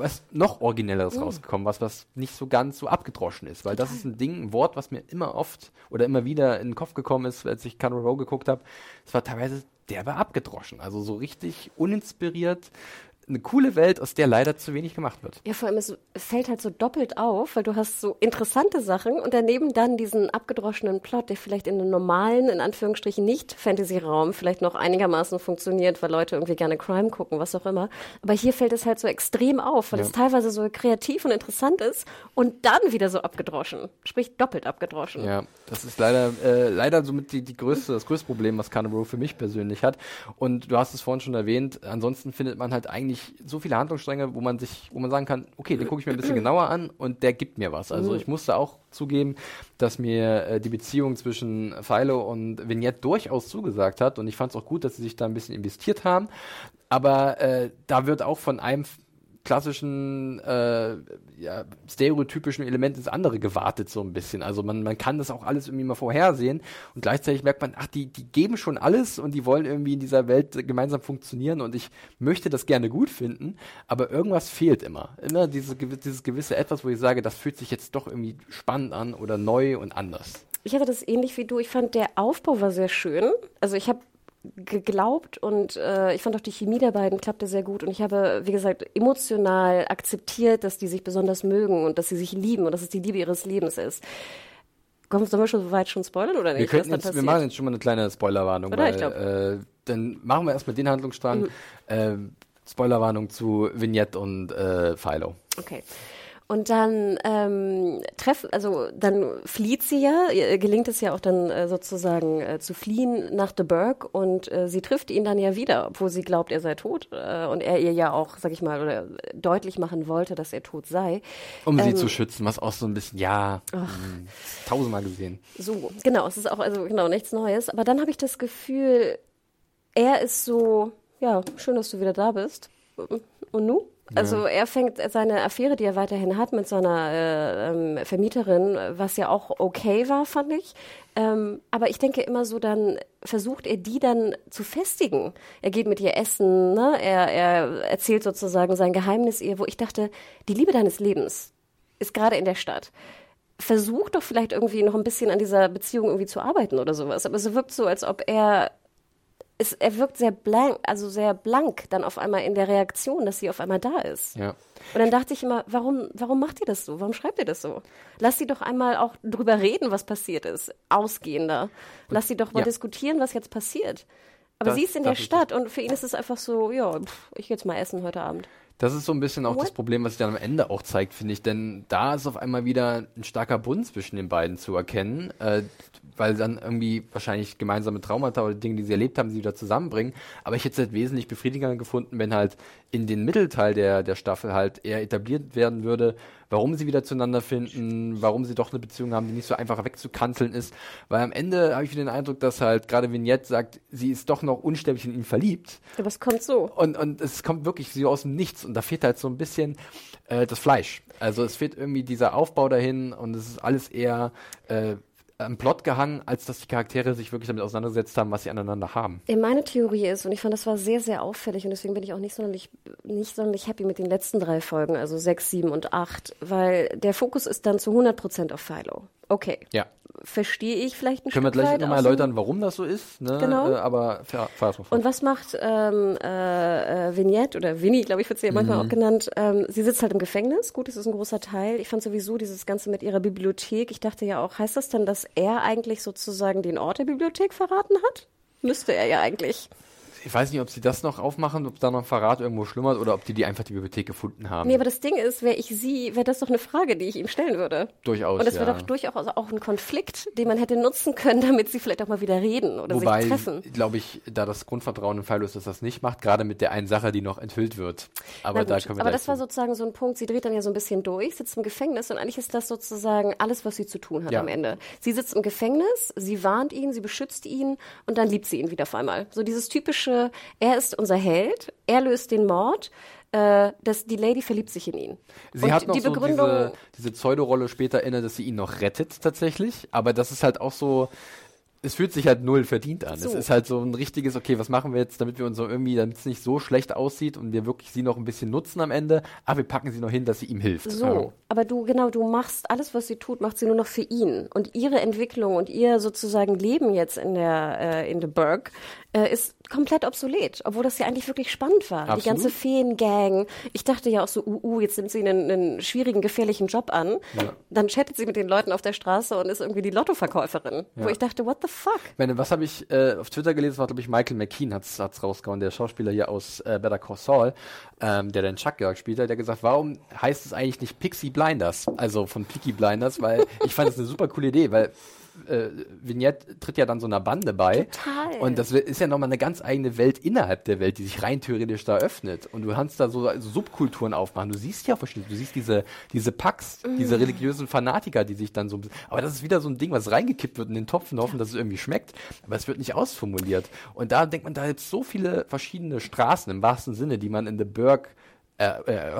was noch originelleres Mhm. rausgekommen, was, was nicht so ganz so abgedroschen ist. Weil das ist ein Ding, ein Wort, was mir immer oft oder immer wieder in den Kopf gekommen ist, als ich Carnival Row geguckt habe. Es war teilweise derbe abgedroschen. Also so richtig uninspiriert. Eine coole Welt, aus der leider zu wenig gemacht wird. Ja, vor allem, es fällt halt so doppelt auf, weil du hast so interessante Sachen und daneben dann diesen abgedroschenen Plot, der vielleicht in einem normalen, in Anführungsstrichen nicht Fantasy-Raum vielleicht noch einigermaßen funktioniert, weil Leute irgendwie gerne Crime gucken, was auch immer. Aber hier fällt es halt so extrem auf, weil Ja. es teilweise so kreativ und interessant ist und dann wieder so abgedroschen. Sprich, doppelt abgedroschen. Ja, das ist leider, äh, leider somit die, die größte, das größte Problem, was Carnival für mich persönlich hat. Und du hast es vorhin schon erwähnt, ansonsten findet man halt eigentlich so viele Handlungsstränge, wo man sich, wo man sagen kann, okay, den gucke ich mir ein bisschen genauer an und der gibt mir was. Also ich musste auch zugeben, dass mir äh, die Beziehung zwischen Philo und Vignette durchaus zugesagt hat und ich fand es auch gut, dass sie sich da ein bisschen investiert haben. Aber äh, da wird auch von einem klassischen äh, ja, stereotypischen Element ins andere gewartet so ein bisschen. Also man, man kann das auch alles irgendwie mal vorhersehen und gleichzeitig merkt man, ach, die, die geben schon alles und die wollen irgendwie in dieser Welt gemeinsam funktionieren und ich möchte das gerne gut finden, aber irgendwas fehlt immer. Immer diese, dieses gewisse Etwas, wo ich sage, das fühlt sich jetzt doch irgendwie spannend an oder neu und anders. Ich hatte das ähnlich wie du. Ich fand, der Aufbau war sehr schön. Also ich habe geglaubt und äh, ich fand auch die Chemie der beiden klappte sehr gut und ich habe, wie gesagt, emotional akzeptiert, dass die sich besonders mögen und dass sie sich lieben und dass es die Liebe ihres Lebens ist. Kommen sollen wir schon so weit schon spoilern oder nicht? Wir, könnten jetzt, wir machen jetzt schon mal eine kleine Spoilerwarnung, oder? weil äh, dann machen wir erstmal den Handlungsstrang. Mhm. Äh, Spoilerwarnung zu Vignette und äh, Philo. Okay. Und dann ähm, treffen, also dann flieht sie ja, ihr gelingt es ja auch dann äh, sozusagen äh, zu fliehen nach The Burg und äh, sie trifft ihn dann ja wieder, obwohl sie glaubt, er sei tot äh, und er ihr ja auch, sag ich mal, oder deutlich machen wollte, dass er tot sei. Um ähm, sie zu schützen, was auch so ein bisschen, ja, mh, hm, tausendmal gesehen. So, genau, es ist auch also genau nichts Neues. Aber dann habe ich das Gefühl, er ist so, ja, schön, dass du wieder da bist. Und nu? Also er fängt seine Affäre, die er weiterhin hat mit seiner äh, ähm, Vermieterin, was ja auch okay war, fand ich. Ähm, aber ich denke immer so, dann versucht er die dann zu festigen. Er geht mit ihr essen, ne? er, er erzählt sozusagen sein Geheimnis ihr, wo ich dachte, die Liebe deines Lebens ist gerade in der Stadt versuch doch vielleicht irgendwie noch ein bisschen an dieser Beziehung irgendwie zu arbeiten oder sowas. Aber es wirkt so, als ob er es, er wirkt sehr blank, also sehr blank dann auf einmal in der Reaktion, dass sie auf einmal da ist. Ja. Und dann dachte ich immer, warum, warum macht ihr das so? Warum schreibt ihr das so? Lass sie doch einmal auch drüber reden, was passiert ist, ausgehender. Lass sie doch mal ja. diskutieren, was jetzt passiert. Aber das, sie ist in der Stadt und für ihn ist es einfach so, ja, pff, ich gehe jetzt mal essen heute Abend. Das ist so ein bisschen auch What? das Problem, was sich dann am Ende auch zeigt, finde ich. Denn da ist auf einmal wieder ein starker Bund zwischen den beiden zu erkennen, äh, weil dann irgendwie wahrscheinlich gemeinsame Traumata oder Dinge, die sie erlebt haben, sie wieder zusammenbringen. Aber ich hätte es halt wesentlich befriedigender gefunden, wenn halt in den Mittelteil der, der Staffel halt eher etabliert werden würde, warum sie wieder zueinander finden, warum sie doch eine Beziehung haben, die nicht so einfach wegzukanzeln ist. Weil am Ende habe ich wieder den Eindruck, dass halt gerade Vignette sagt, sie ist doch noch unsterblich in ihn verliebt. Ja, was kommt so? Und, und es kommt wirklich so aus dem Nichts und da fehlt halt so ein bisschen äh, das Fleisch. Also es fehlt irgendwie dieser Aufbau dahin und es ist alles eher äh, am Plot gehangen, als dass die Charaktere sich wirklich damit auseinandergesetzt haben, was sie aneinander haben. Meine Theorie ist, und ich fand, das war sehr, sehr auffällig und deswegen bin ich auch nicht sonderlich, nicht sonderlich happy mit den letzten drei Folgen, also sechs, sieben und acht, weil der Fokus ist dann zu 100 Prozent auf Philo. Okay. Ja verstehe ich vielleicht ein Können Stück wir gleich nochmal erläutern, warum das so ist. Ne? Genau. Äh, aber fahr, fahr Und was macht ähm, äh, äh, Vignette oder Winnie, glaube ich, wird sie ja manchmal mhm. auch genannt. Ähm, sie sitzt halt im Gefängnis. Gut, das ist ein großer Teil. Ich fand sowieso dieses Ganze mit ihrer Bibliothek. Ich dachte ja auch, heißt das dann, dass er eigentlich sozusagen den Ort der Bibliothek verraten hat? Müsste er ja eigentlich ich weiß nicht, ob sie das noch aufmachen, ob da noch ein Verrat irgendwo schlummert oder ob die die einfach die Bibliothek gefunden haben. Nee, aber das Ding ist, wäre ich sie, wäre das doch eine Frage, die ich ihm stellen würde. Durchaus. Und das wäre doch durchaus auch ein Konflikt, den man hätte nutzen können, [LAUGHS] damit sie vielleicht auch mal wieder reden oder Wobei, sich treffen. glaube ich, da das Grundvertrauen im Fall ist, dass das nicht macht, gerade mit der einen Sache, die noch enthüllt wird. Aber gut, da können wir Aber das war sozusagen so ein Punkt, sie dreht dann ja so ein bisschen durch, sitzt im Gefängnis und eigentlich ist das sozusagen alles, was sie zu tun hat ja. am Ende. Sie sitzt im Gefängnis, sie warnt ihn, sie beschützt ihn und dann liebt sie ihn wieder auf einmal. So dieses typische, er ist ist unser Held, er löst den Mord. Äh, das, die Lady verliebt sich in ihn. Sie und hat noch die so diese, diese Pseudorolle später inne, dass sie ihn noch rettet tatsächlich, aber das ist halt auch so, es fühlt sich halt null verdient an. So. Es ist halt so ein richtiges, okay, was machen wir jetzt, damit wir uns so irgendwie, damit es nicht so schlecht aussieht und wir wirklich sie noch ein bisschen nutzen am Ende, aber wir packen sie noch hin, dass sie ihm hilft. So, ja. aber du, genau, du machst alles, was sie tut, macht sie nur noch für ihn. Und ihre Entwicklung und ihr sozusagen Leben jetzt in der, äh, in the Burg äh, ist komplett obsolet, obwohl das ja eigentlich wirklich spannend war. Absolut. Die ganze Feengang. Ich dachte ja auch so, uh, uh jetzt nimmt sie einen, einen schwierigen, gefährlichen Job an. Ja. Dann chattet sie mit den Leuten auf der Straße und ist irgendwie die Lottoverkäuferin. Ja. Wo ich dachte, what the fuck? Meine, was habe ich äh, auf Twitter gelesen, war glaube ich Michael McKean hat's, hat's rausgehauen, der Schauspieler hier aus äh, Better Call Saul, ähm, der den Chuck gespielt hat, der gesagt, warum heißt es eigentlich nicht Pixie Blinders? Also von Peaky Blinders, weil [LAUGHS] ich fand es eine super coole Idee, weil äh, Vignette tritt ja dann so einer Bande bei. Total. Und das ist ja nochmal eine ganz eigene Welt innerhalb der Welt, die sich rein theoretisch da öffnet. Und du kannst da so also Subkulturen aufmachen. Du siehst ja verschiedene, du siehst diese, diese Packs, mm. diese religiösen Fanatiker, die sich dann so, aber das ist wieder so ein Ding, was reingekippt wird in den Topf und hoffen, dass es irgendwie schmeckt. Aber es wird nicht ausformuliert. Und da denkt man, da jetzt so viele verschiedene Straßen im wahrsten Sinne, die man in The Burg äh, äh,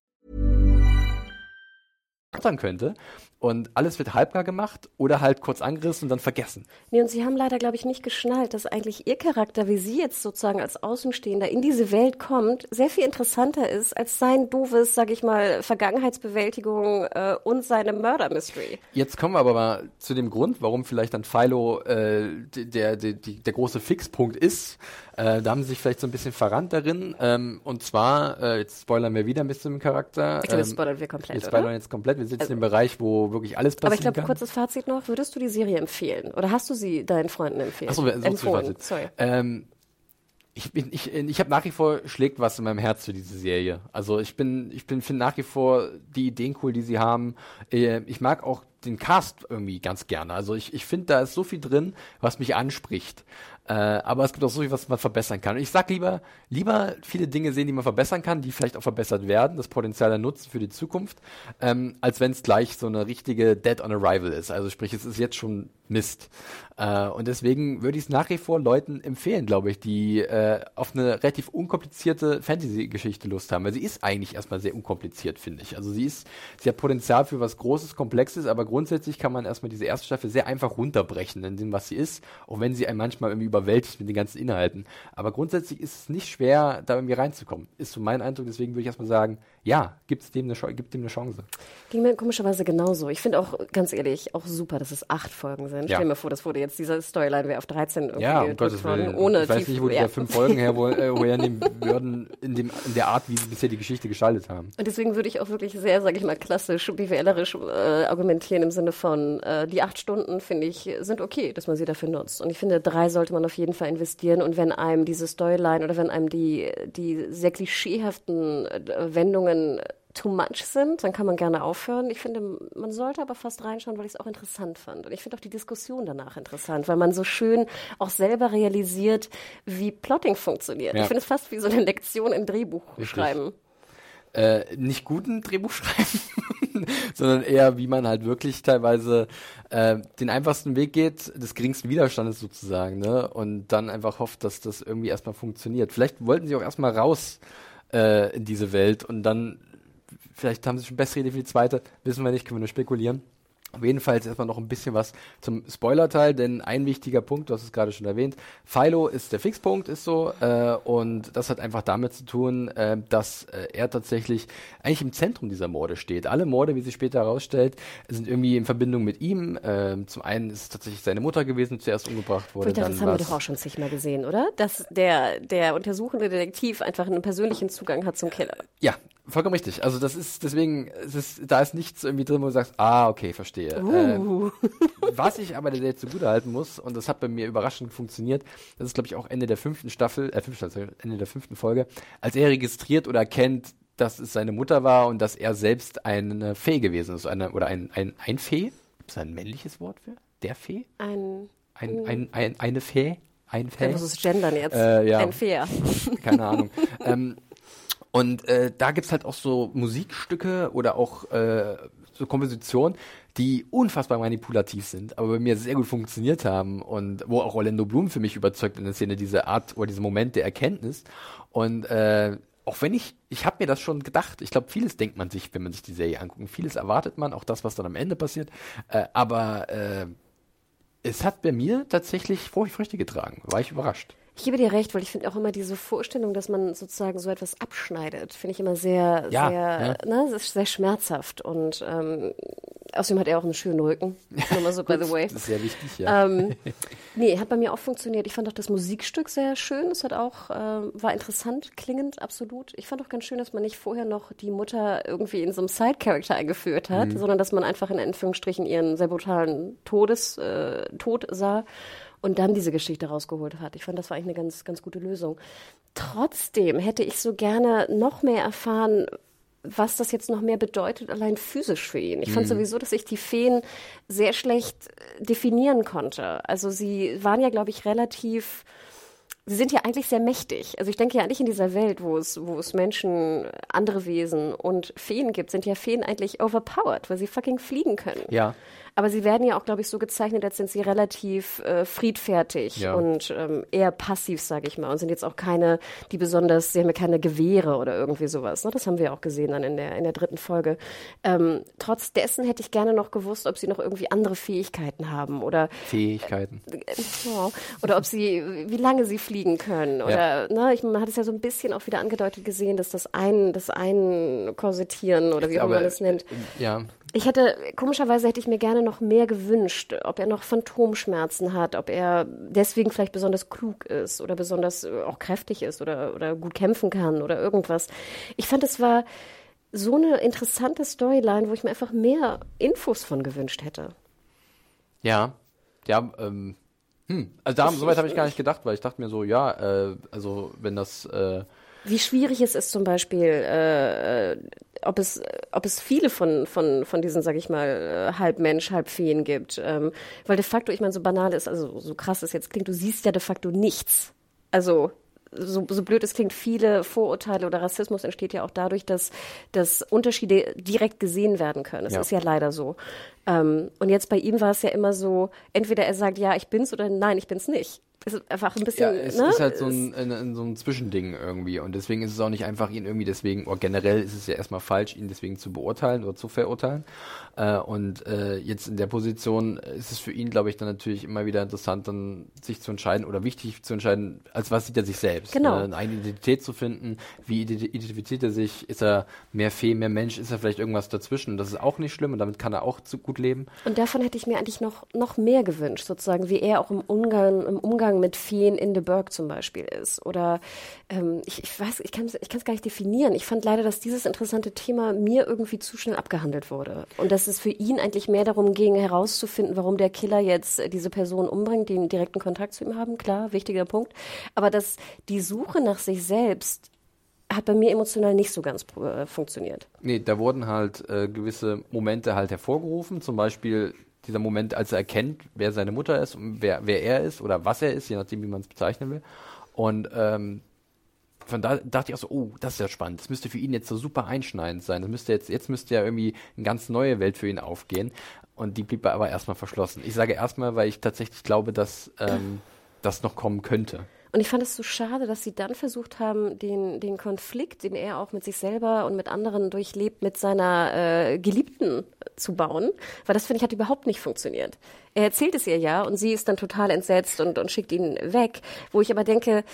Könnte. Und alles wird halbgar gemacht oder halt kurz angerissen und dann vergessen. Nee, und sie haben leider, glaube ich, nicht geschnallt, dass eigentlich ihr Charakter, wie sie jetzt sozusagen als Außenstehender in diese Welt kommt, sehr viel interessanter ist als sein doofes, sag ich mal, Vergangenheitsbewältigung äh, und seine Murder-Mystery. Jetzt kommen wir aber mal zu dem Grund, warum vielleicht dann Philo äh, der, der, der, der große Fixpunkt ist. Äh, da haben sie sich vielleicht so ein bisschen verrannt darin. Ähm, und zwar, äh, jetzt spoilern wir wieder ein bisschen im Charakter. Ich glaube, ähm, jetzt spoilern wir komplett, Jetzt spoilern oder? wir jetzt komplett. Wir sitzen Also- im Bereich, wo wirklich alles passiert. Aber ich glaube, kurzes Fazit noch. Würdest du die Serie empfehlen? Oder hast du sie deinen Freunden empfehlen? Achso, so empfohlen? Sorry. Ähm, ich bin, ich, ich habe nach wie vor schlägt was in meinem Herz für diese Serie. Also ich bin, ich bin, finde nach wie vor die Ideen cool, die sie haben. Äh, Ich mag auch den Cast irgendwie ganz gerne. Also ich, ich finde, da ist so viel drin, was mich anspricht. Äh, aber es gibt auch so viel, was man verbessern kann. Und ich sag lieber, lieber viele Dinge sehen, die man verbessern kann, die vielleicht auch verbessert werden, das Potenzial dann nutzen für die Zukunft, ähm, als wenn es gleich so eine richtige Dead on Arrival ist. Also sprich, es ist jetzt schon Mist. Äh, und deswegen würde ich es nach wie vor Leuten empfehlen, glaube ich, die äh, auf eine relativ unkomplizierte Fantasy-Geschichte Lust haben. Weil sie ist eigentlich erstmal sehr unkompliziert, finde ich. Also sie ist, sie hat Potenzial für was Großes, Komplexes, aber grundsätzlich kann man erstmal diese erste Staffel sehr einfach runterbrechen in dem, was sie ist, auch wenn sie einen manchmal irgendwie überwältigt mit den ganzen Inhalten. Aber grundsätzlich ist es nicht schwer, da irgendwie reinzukommen. Ist so mein Eindruck, deswegen würde ich erstmal sagen, ja, gibt's dem eine, Chance- gibt dem eine Chance. Ging mir komischerweise genauso. Ich finde auch, ganz ehrlich, auch super, dass es acht Folgen sind. Ja. Stell mir vor, das wurde jetzt, diese Storyline wäre auf 13 irgendwie Ja, um Gottes Willen. ohne ich weiß nicht, wo die ja. da fünf Folgen her, [LAUGHS] wo, äh, hernehmen würden, in, dem, in der Art, wie sie bisher die Geschichte gestaltet haben. Und deswegen würde ich auch wirklich sehr, sage ich mal, klassisch, BWLerisch äh, argumentieren im Sinne von, äh, die acht Stunden, finde ich, sind okay, dass man sie dafür nutzt. Und ich finde, drei sollte man auf jeden Fall investieren. Und wenn einem diese Storyline oder wenn einem die, die sehr klischeehaften äh, Wendungen too much sind, dann kann man gerne aufhören. Ich finde, man sollte aber fast reinschauen, weil ich es auch interessant fand. Und ich finde auch die Diskussion danach interessant, weil man so schön auch selber realisiert, wie Plotting funktioniert. Ja. Ich finde es fast wie so eine Lektion im Drehbuch schreiben. äh, nicht guten Drehbuch [LAUGHS] schreiben, sondern eher, wie man halt wirklich teilweise äh, den einfachsten Weg geht, des geringsten Widerstandes sozusagen, ne? Und dann einfach hofft, dass das irgendwie erstmal funktioniert. Vielleicht wollten sie auch erstmal raus äh, in diese Welt und dann, vielleicht haben sie schon bessere Idee für die zweite, wissen wir nicht, können wir nur spekulieren. Auf jeden Fall erstmal noch ein bisschen was zum Spoiler-Teil, denn ein wichtiger Punkt, du hast es gerade schon erwähnt, Philo ist der Fixpunkt, ist so, äh, und das hat einfach damit zu tun, äh, dass äh, er tatsächlich eigentlich im Zentrum dieser Morde steht. Alle Morde, wie sich später herausstellt, sind irgendwie in Verbindung mit ihm. Ähm, zum einen ist es tatsächlich seine Mutter gewesen, die zuerst umgebracht wurde. ich dachte, dann das haben wir doch auch schon zigmal gesehen, oder? Dass der, der untersuchende Detektiv einfach einen persönlichen Zugang hat zum Killer. Ja, vollkommen richtig. Also das ist deswegen, es ist, da ist nichts irgendwie drin, wo du sagst, ah, okay, verstehe. Uh. Ähm, was ich aber der Serie zugute halten muss, und das hat bei mir überraschend funktioniert, das ist, glaube ich, auch Ende der fünften Staffel, äh, fünfte Staffel, Ende der fünften Folge, als er registriert oder erkennt, dass es seine Mutter war und dass er selbst eine Fee gewesen ist, eine, oder ein, ein, ein Fee? Ist das ein männliches Wort für? Der Fee? Ein, Ein, ein, ein, eine Fee? Ein Fee? was ist Gendern jetzt? Äh, ja. Ein Fair. keine Ahnung. [LAUGHS] ähm, und äh, da gibt's halt auch so Musikstücke oder auch äh, so Kompositionen, die unfassbar manipulativ sind, aber bei mir sehr gut funktioniert haben und wo auch Orlando Bloom für mich überzeugt in der Szene diese Art oder diesen Moment der Erkenntnis. Und äh, auch wenn ich, ich habe mir das schon gedacht, ich glaube, vieles denkt man sich, wenn man sich die Serie anguckt, vieles erwartet man, auch das, was dann am Ende passiert, äh, aber äh, es hat bei mir tatsächlich Früchte getragen, war ich überrascht. Ich gebe dir recht, weil ich finde auch immer diese Vorstellung, dass man sozusagen so etwas abschneidet, finde ich immer sehr, Ja, sehr, ja. Ne, das ist sehr schmerzhaft. Und ähm, außerdem hat er auch einen schönen Rücken. Nur mal so, by the way. Das ist sehr wichtig, ja. Ähm, [LAUGHS] nee, hat bei mir auch funktioniert. Ich fand auch das Musikstück sehr schön. Es hat auch, ähm, war interessant klingend, absolut. Ich fand auch ganz schön, dass man nicht vorher noch die Mutter irgendwie in so einem Side-Character eingeführt hat, Mhm. sondern dass man einfach in Anführungsstrichen ihren sehr brutalen Todes, äh, Tod sah und dann diese Geschichte rausgeholt hat. Ich fand, das war eigentlich eine ganz, ganz gute Lösung. Trotzdem hätte ich so gerne noch mehr erfahren, was das jetzt noch mehr bedeutet, allein physisch für ihn. Ich Mhm. fand sowieso, dass ich die Feen sehr schlecht äh, definieren konnte. Also sie waren ja, glaube ich, relativ Sie sind ja eigentlich sehr mächtig. Also ich denke ja eigentlich in dieser Welt, wo es, wo es Menschen, andere Wesen und Feen gibt, sind ja Feen eigentlich overpowered, weil sie fucking fliegen können. Ja. Aber sie werden ja auch, glaube ich, so gezeichnet, als sind sie relativ äh, friedfertig Ja. und ähm, eher passiv, sage ich mal. Und sind jetzt auch keine, die besonders, sie haben ja keine Gewehre oder irgendwie sowas. Ne? Das haben wir ja auch gesehen dann in der, in der dritten Folge. Ähm, trotz dessen hätte ich gerne noch gewusst, ob sie noch irgendwie andere Fähigkeiten haben oder Fähigkeiten. ja, oder ob sie, wie lange sie fliegen können. Oder, ne, ich, man hat es ja so ein bisschen auch wieder angedeutet gesehen, dass das ein, das Einkorsettieren oder wie auch immer man das nennt. Ja. Ich hätte, komischerweise hätte ich mir gerne noch mehr gewünscht, ob er noch Phantomschmerzen hat, ob er deswegen vielleicht besonders klug ist oder besonders äh, auch kräftig ist oder, oder gut kämpfen kann oder irgendwas. Ich fand, es war so eine interessante Storyline, wo ich mir einfach mehr Infos von gewünscht hätte. Ja. Ja, ähm, hm. Also da, soweit habe ich gar nicht gedacht, weil ich dachte mir so, ja, äh, also wenn das, äh, wie schwierig es ist zum Beispiel, äh, äh, ob es, ob es viele von, von, von diesen, sag ich mal, äh, halb Mensch, halb Feen gibt. Ähm, weil de facto, ich meine, so banal ist, also so krass es jetzt klingt, du siehst ja de facto nichts. Also so, so blöd es klingt, viele Vorurteile oder Rassismus entsteht ja auch dadurch, dass, dass Unterschiede direkt gesehen werden können. Das Ja. ist ja leider so. Ähm, und jetzt bei ihm war es ja immer so, entweder er sagt, ja, ich bin's oder nein, ich bin's nicht. Es ist einfach ein ja, bisschen, es ne? ist halt so ein, ein, so ein Zwischending irgendwie und deswegen ist es auch nicht einfach, ihn irgendwie deswegen, oder generell ist es ja erstmal falsch, ihn deswegen zu beurteilen oder zu verurteilen. Äh, und äh, jetzt in der Position ist es für ihn, glaube ich, dann natürlich immer wieder interessant, dann sich zu entscheiden oder wichtig zu entscheiden, als was sieht er sich selbst. Genau. Ne? Eine eigene Identität zu finden, wie identi- identifiziert er sich, ist er mehr Fee, mehr Mensch, ist er vielleicht irgendwas dazwischen. Das ist auch nicht schlimm und damit kann er auch zu gut leben. Und davon hätte ich mir eigentlich noch, noch mehr gewünscht, sozusagen, wie er auch im Umgang, im Umgang mit Feen in the Burg zum Beispiel ist. Oder ähm, ich, ich weiß, ich kann es ich gar nicht definieren. Ich fand leider, dass dieses interessante Thema mir irgendwie zu schnell abgehandelt wurde. Und dass es für ihn eigentlich mehr darum ging, herauszufinden, warum der Killer jetzt äh, diese Person umbringt, die einen direkten Kontakt zu ihm haben. Klar, wichtiger Punkt. Aber dass die Suche nach sich selbst hat bei mir emotional nicht so ganz äh, funktioniert. Nee, da wurden halt äh, gewisse Momente halt hervorgerufen. Zum Beispiel dieser Moment, als er erkennt, wer seine Mutter ist und wer, wer er ist oder was er ist, je nachdem, wie man es bezeichnen will. Und ähm, von da dachte ich auch so, oh, das ist ja spannend. Das müsste für ihn jetzt so super einschneidend sein. Das müsste jetzt, jetzt müsste ja irgendwie eine ganz neue Welt für ihn aufgehen. Und die blieb aber erstmal verschlossen. Ich sage erstmal, weil ich tatsächlich glaube, dass ähm, das noch kommen könnte. Und ich fand es so schade, dass sie dann versucht haben, den, den Konflikt, den er auch mit sich selber und mit anderen durchlebt, mit seiner äh, Geliebten zu bauen. Weil das, finde ich, hat überhaupt nicht funktioniert. Er erzählt es ihr ja und sie ist dann total entsetzt und, und schickt ihn weg. Wo ich aber denke,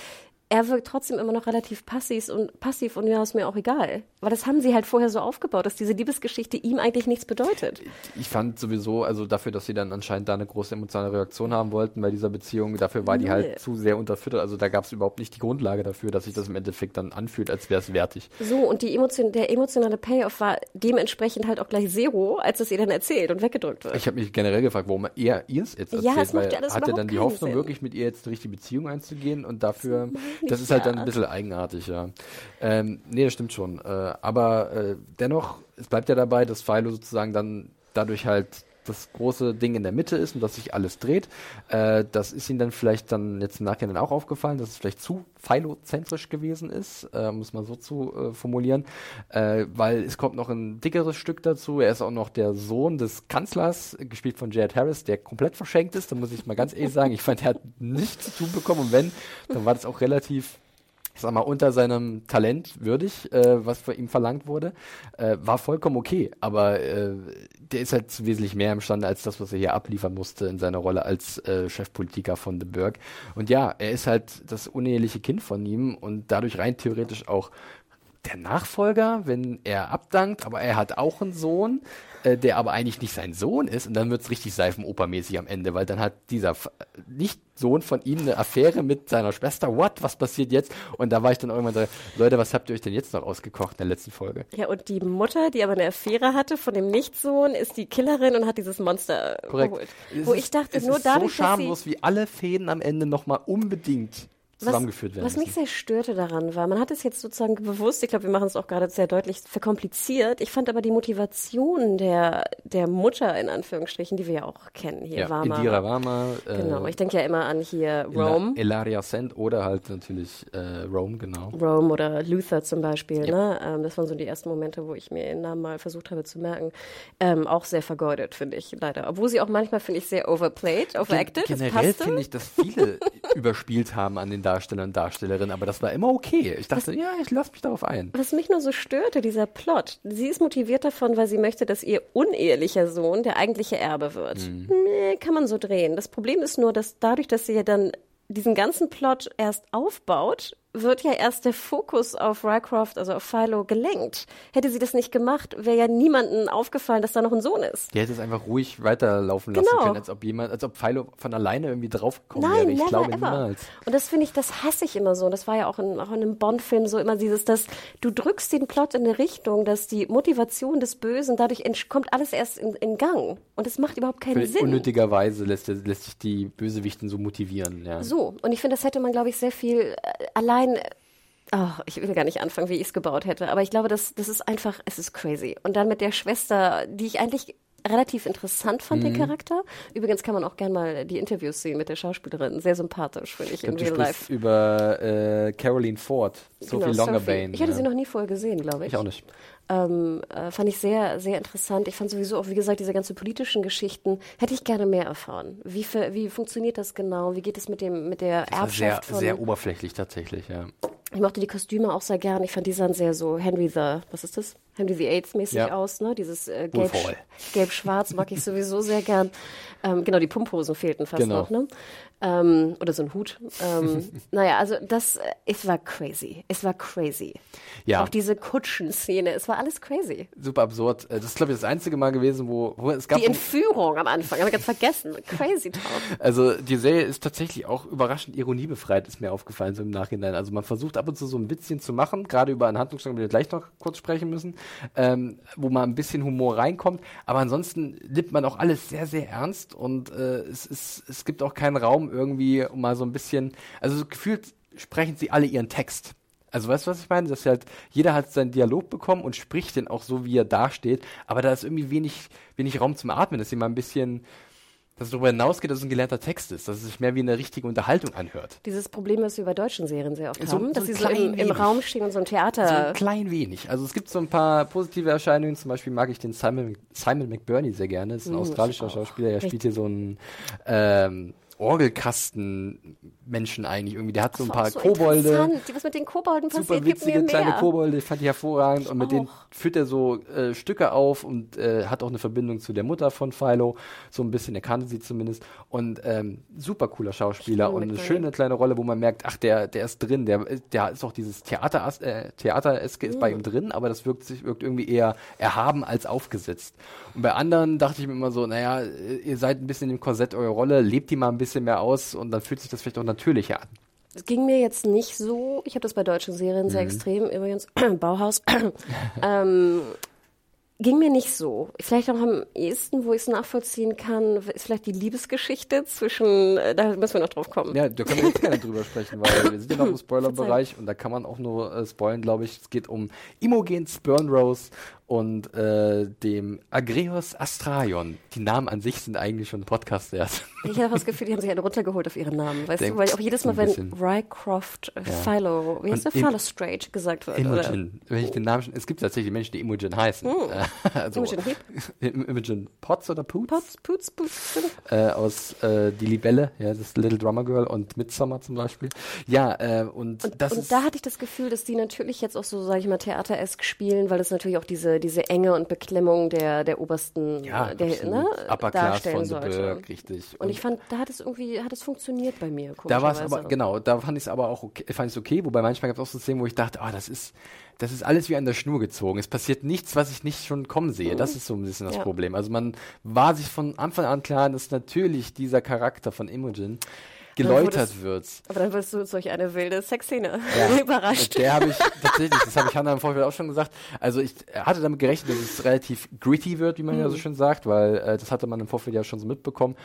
er wirkt trotzdem immer noch relativ passiv und passiv und ja, ist mir auch egal. Weil das haben sie halt vorher so aufgebaut, dass diese Liebesgeschichte ihm eigentlich nichts bedeutet. Ich fand sowieso, also dafür, dass sie dann anscheinend da eine große emotionale Reaktion haben wollten bei dieser Beziehung, dafür war die Null. halt zu sehr unterfüttert. Also da gab es überhaupt nicht die Grundlage dafür, dass sich das im Endeffekt dann anfühlt, als wäre es wertig. So, und die Emotion, der emotionale Payoff war dementsprechend halt auch gleich Zero, als es ihr dann erzählt und weggedrückt wird. Ich habe mich generell gefragt, warum er ihr es jetzt Ja, erzählt, es macht weil ja alles hat er dann die Hoffnung, Sinn. wirklich mit ihr jetzt eine richtige Beziehung einzugehen und dafür, [LAUGHS] das ist halt dann ein bisschen eigenartig, ja. Ähm, nee, das stimmt schon. Äh, aber äh, dennoch, es bleibt ja dabei, dass Philo sozusagen dann dadurch halt das große Ding in der Mitte ist und dass sich alles dreht. Äh, das ist ihm dann vielleicht dann jetzt im Nachhinein auch aufgefallen, dass es vielleicht zu philozentrisch gewesen ist, äh, es mal so zu äh, formulieren, äh, weil es kommt noch ein dickeres Stück dazu. Er ist auch noch der Sohn des Kanzlers, gespielt von Jared Harris, der komplett verschenkt ist. Da muss ich mal ganz ehrlich sagen, ich fand, er hat nichts zu tun bekommen und wenn, dann war das auch relativ ich sag mal, unter seinem Talent würdig, äh, was von ihm verlangt wurde, äh, war vollkommen okay. Aber äh, der ist halt wesentlich mehr imstande als das, was er hier abliefern musste in seiner Rolle als äh, Chefpolitiker von De Burg. Und ja, er ist halt das uneheliche Kind von ihm und dadurch rein theoretisch auch der Nachfolger, wenn er abdankt, aber er hat auch einen Sohn, äh, der aber eigentlich nicht sein Sohn ist und dann wird's richtig seifenopermäßig am Ende, weil dann hat dieser Nicht-Sohn von ihm eine Affäre mit seiner Schwester. What? Was passiert jetzt? Und da war ich dann irgendwann so, Leute, was habt ihr euch denn jetzt noch ausgekocht in der letzten Folge? Ja, und die Mutter, die aber eine Affäre hatte von dem Nichtsohn, ist die Killerin und hat dieses Monster Korrekt. geholt. Es Wo ist- ich dachte, es nur ist dadurch, so schamlos, wie alle Fäden am Ende nochmal unbedingt zusammengeführt werden. Was müssen. mich sehr störte daran war, man hat es jetzt sozusagen bewusst, ich glaube, wir machen es auch gerade sehr deutlich verkompliziert. Ich fand aber die Motivation der, der Mutter in Anführungsstrichen, die wir ja auch kennen, hier ja, Warma. Indira Varma, äh, Genau, ich denke ja immer an hier Rome. Elaria Sand oder halt natürlich äh, Rome, genau. Rome oder Luther zum Beispiel. Ne? Ähm, das waren so die ersten Momente, wo ich mir ihren Namen mal versucht habe zu merken. Ähm, auch sehr vergeudet, finde ich, leider. Obwohl sie auch manchmal, finde ich, sehr overplayed, overacted. Gen generell finde ich, dass viele [LAUGHS] überspielt haben an den Darstellern und Darstellerinnen, aber das war immer okay. Ich dachte, ja, ich lasse mich darauf ein. Was mich nur so störte, dieser Plot. Sie ist motiviert davon, weil sie möchte, dass ihr unehelicher Sohn der eigentliche Erbe wird. Mhm. Nee, kann man so drehen. Das Problem ist nur, dass dadurch, dass sie ja dann diesen ganzen Plot erst aufbaut, wird ja erst der Fokus auf Rycroft, also auf Philo, gelenkt. Hätte sie das nicht gemacht, wäre ja niemandem aufgefallen, dass da noch ein Sohn ist. Die hätte es einfach ruhig weiterlaufen lassen Genau. können, als ob jemand, als ob Philo von alleine irgendwie draufgekommen Nein, wäre. Ich never glaube ever. niemals. Und das finde ich, das hasse ich immer so. Das war ja auch in, auch in einem Bond-Film so immer dieses, dass du drückst den Plot in eine Richtung, dass die Motivation des Bösen, dadurch kommt alles erst in, in Gang. Und es macht überhaupt keinen Völlig Sinn. unnötigerweise lässt, lässt sich die Bösewichten so motivieren. Ja. So, und ich finde, das hätte man, glaube ich, sehr viel äh, allein. Oh, ich will gar nicht anfangen, wie ich es gebaut hätte, aber ich glaube, das, das ist einfach, es ist crazy. Und dann mit der Schwester, die ich eigentlich relativ interessant fand, Mhm. den Charakter. Übrigens kann man auch gerne mal die Interviews sehen mit der Schauspielerin. Sehr sympathisch, finde ich, Ich in real life. über äh, Caroline Ford, Sophie Genau, Longerbane. Ich hatte ja. sie noch nie vorher gesehen, glaube ich. Ich auch nicht. Ähm, äh, fand ich sehr, sehr interessant. Ich fand sowieso auch, wie gesagt, diese ganzen politischen Geschichten hätte ich gerne mehr erfahren. Wie, wie funktioniert das genau? Wie geht es mit dem, mit der Das war sehr, Erbschaft von? sehr oberflächlich tatsächlich, ja. Ich mochte die Kostüme auch sehr gern. Ich fand die sahen sehr so Henry the, was ist das? Henry the Eighth mäßig Ja. aus, ne? Dieses äh, gelb, gelb-schwarz mag ich sowieso sehr gern. Ähm, genau, die Pumphosen fehlten fast Genau. noch, ne? Ähm, oder so ein Hut. Ähm, [LAUGHS] naja, also das, äh, es war crazy. Es war crazy. Ja. Auch diese Kutschenszene, es war alles crazy. Super absurd. Äh, Das ist, glaube ich, das einzige Mal gewesen, wo, wo es gab. Die Entführung am Anfang, haben wir ganz vergessen. Crazy Talk. [LAUGHS] Also die Serie ist tatsächlich auch überraschend ironiebefreit, ist mir aufgefallen so im Nachhinein. Also man versucht ab und zu so ein Witzchen zu machen, gerade über einen Handlungsstrang, den wir gleich noch kurz sprechen müssen, ähm, wo mal ein bisschen Humor reinkommt. Aber ansonsten nimmt man auch alles sehr, sehr ernst und äh, es, ist, es gibt auch keinen Raum irgendwie, mal so ein bisschen, also so gefühlt sprechen sie alle ihren Text. Also weißt du, was ich meine? Dass halt jeder hat seinen Dialog bekommen und spricht den auch so, wie er dasteht. Aber da ist irgendwie wenig, wenig Raum zum Atmen, dass sie mal ein bisschen, dass es darüber hinausgeht, dass es ein gelernter Text ist, dass es sich mehr wie eine richtige Unterhaltung anhört. Dieses Problem, was wir bei deutschen Serien sehr oft So- haben, so dass ein sie so im, im. Raum stehen und so ein So Theater. ein klein wenig. Also es gibt so ein paar positive Erscheinungen. Zum Beispiel mag ich den Simon, Simon McBurney sehr gerne. Das ist ein Mm, australischer. Schauspieler. Er spielt hier so einen ähm, Orgelkasten Orgelkasten-Menschen eigentlich irgendwie. Der hat so ein paar so Kobolde. Was mit den Kobolden super passiert, gibt witzige kleine mehr. Kobolde, fand ich hervorragend. und mit denen auch. führt er so äh, Stücke auf und äh, hat auch eine Verbindung zu der Mutter von Philo. So ein bisschen, er kannte sie zumindest. Und ähm, super cooler Schauspieler und eine mit schöne kleine Rolle, wo man merkt, ach, der, der ist drin, der, der ist auch dieses Theater, äh, Theatereske ist bei Mhm. ihm drin, aber das wirkt sich wirkt irgendwie eher erhaben als aufgesetzt. Und bei anderen dachte ich mir immer so, naja, äh, ihr seid ein bisschen im Korsett eurer Rolle, lebt die mal ein bisschen mehr aus und dann fühlt sich das vielleicht auch natürlicher an. Es ging mir jetzt nicht so, ich habe das bei deutschen Serien Mhm. sehr extrem, übrigens, [CLEARS THROAT] Bauhaus, [CLEARS THROAT] ähm, ging mir nicht so. Vielleicht auch am ehesten, wo ich es nachvollziehen kann, ist vielleicht die Liebesgeschichte zwischen, äh, da müssen wir noch drauf kommen. Ja, da können wir jetzt gerne drüber sprechen, weil wir sind ja noch im [LAUGHS] Spoilerbereich und da kann man auch nur äh, spoilen, glaube ich. Es geht um Imogen Spurnrose und äh, dem Agreus Astraion. Die Namen an sich sind eigentlich schon Podcast wert. Ich habe das Gefühl, die haben sich eine runtergeholt auf ihren Namen. Weißt Denk- du, weil auch jedes Mal, wenn. Rycroft äh, Philo, wie heißt Und der? Philo Strange gesagt wird. Oder? Imogen, wenn ich den Namen schon, es gibt tatsächlich Menschen, die Imogen heißen. Äh, [LAUGHS] also, Imogen Heap? Im- [LAUGHS] Imogen Potts oder Poots? Putz, Putz, Putz. äh, aus äh, Die Libelle, ja, das Little Drummer Girl und Midsummer zum Beispiel. Ja, äh, und, das und da hatte ich das Gefühl, dass die natürlich jetzt auch so, sage ich mal, theateresk spielen, weil das natürlich auch diese, diese Enge und Beklemmung der, der obersten ja, der, absolut. ne, Upper Class darstellen von sollte. Burg, richtig. Und ich fand, da hat es irgendwie, hat es funktioniert bei mir. Da war es aber, genau, da fand ich es aber auch okay, fand ich's okay, wobei manchmal gab es auch so Szenen, wo ich dachte, ah, das ist, das ist alles wie an der Schnur gezogen. Es passiert nichts, was ich nicht schon kommen sehe. Das ist so ein bisschen das Ja. Problem. Also man war sich von Anfang an klar, dass natürlich dieser Charakter von Imogen geläutert wird. Aber dann wirst du durch solch eine wilde Sexszene Ja. [LAUGHS] überrascht. Der habe ich tatsächlich, das habe ich Hannah im Vorfeld auch schon gesagt. Also ich hatte damit gerechnet, dass es relativ gritty wird, wie man ja so schön sagt, weil äh, das hatte man im Vorfeld ja schon so mitbekommen.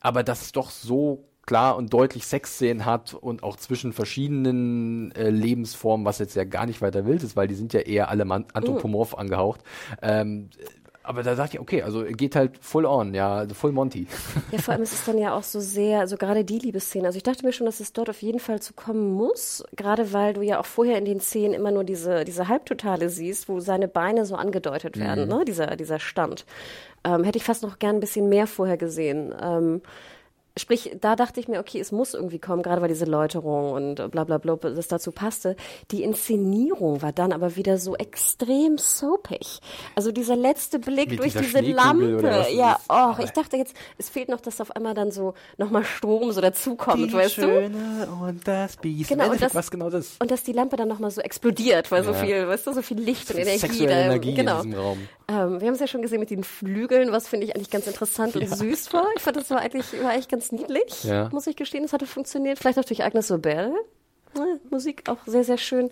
Aber dass es doch so klar und deutlich Sexszenen hat und auch zwischen verschiedenen äh, Lebensformen, was jetzt ja gar nicht weiter wild ist, weil die sind ja eher alle anthropomorph mm. angehaucht. Ähm, aber da dachte ich, okay, also geht halt full on, ja, also full Monty. Ja, vor allem ist es dann ja auch so sehr, also gerade die Liebesszene. Also ich dachte mir schon, dass es dort auf jeden Fall zu kommen muss, gerade weil du ja auch vorher in den Szenen immer nur diese, diese Halbtotale siehst, wo seine Beine so angedeutet werden, mhm. ne, dieser, dieser Stand. Ähm, hätte ich fast noch gern ein bisschen mehr vorher gesehen. Ähm, Sprich, da dachte ich mir, okay, es muss irgendwie kommen, gerade weil diese Läuterung und bla bla bla, das dazu passte. Die Inszenierung war dann aber wieder so extrem soapig. Also dieser letzte Blick Mit durch diese Lampe. Ja, oh, ich dachte jetzt, es fehlt noch, dass auf einmal dann so nochmal Strom so dazukommt, die weißt Schöne du? und das Biest. Genau, und das, was genau das? Und dass die Lampe dann nochmal so explodiert, weil ja. so viel, weißt du, so viel Licht und Energie da. Energie genau. in diesem Raum. Ähm, wir haben es ja schon gesehen mit den Flügeln, was finde ich eigentlich ganz interessant ja. und süß war. Ich fand, das war eigentlich, war eigentlich ganz niedlich, ja. muss ich gestehen. Das hatte funktioniert. Vielleicht auch durch Agnes Obel. Ja, Musik auch sehr, sehr schön.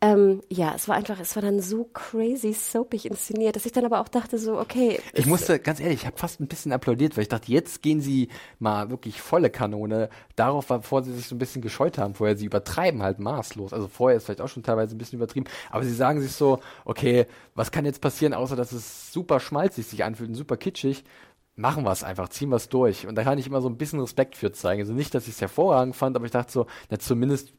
Ähm, ja, es war einfach, es war dann so crazy soapig inszeniert, dass ich dann aber auch dachte so, okay. Ich musste, ganz ehrlich, ich habe fast ein bisschen applaudiert, weil ich dachte, jetzt gehen sie mal wirklich volle Kanone darauf, bevor sie sich so ein bisschen gescheut haben. Vorher, sie übertreiben halt maßlos. Also vorher ist vielleicht auch schon teilweise ein bisschen übertrieben, aber sie sagen sich so, okay, was kann jetzt passieren, außer dass es super schmalzig sich anfühlt und super kitschig machen wir es einfach, ziehen wir es durch. Und da kann ich immer so ein bisschen Respekt für zeigen. Also nicht, dass ich es hervorragend fand, aber ich dachte so, na zumindest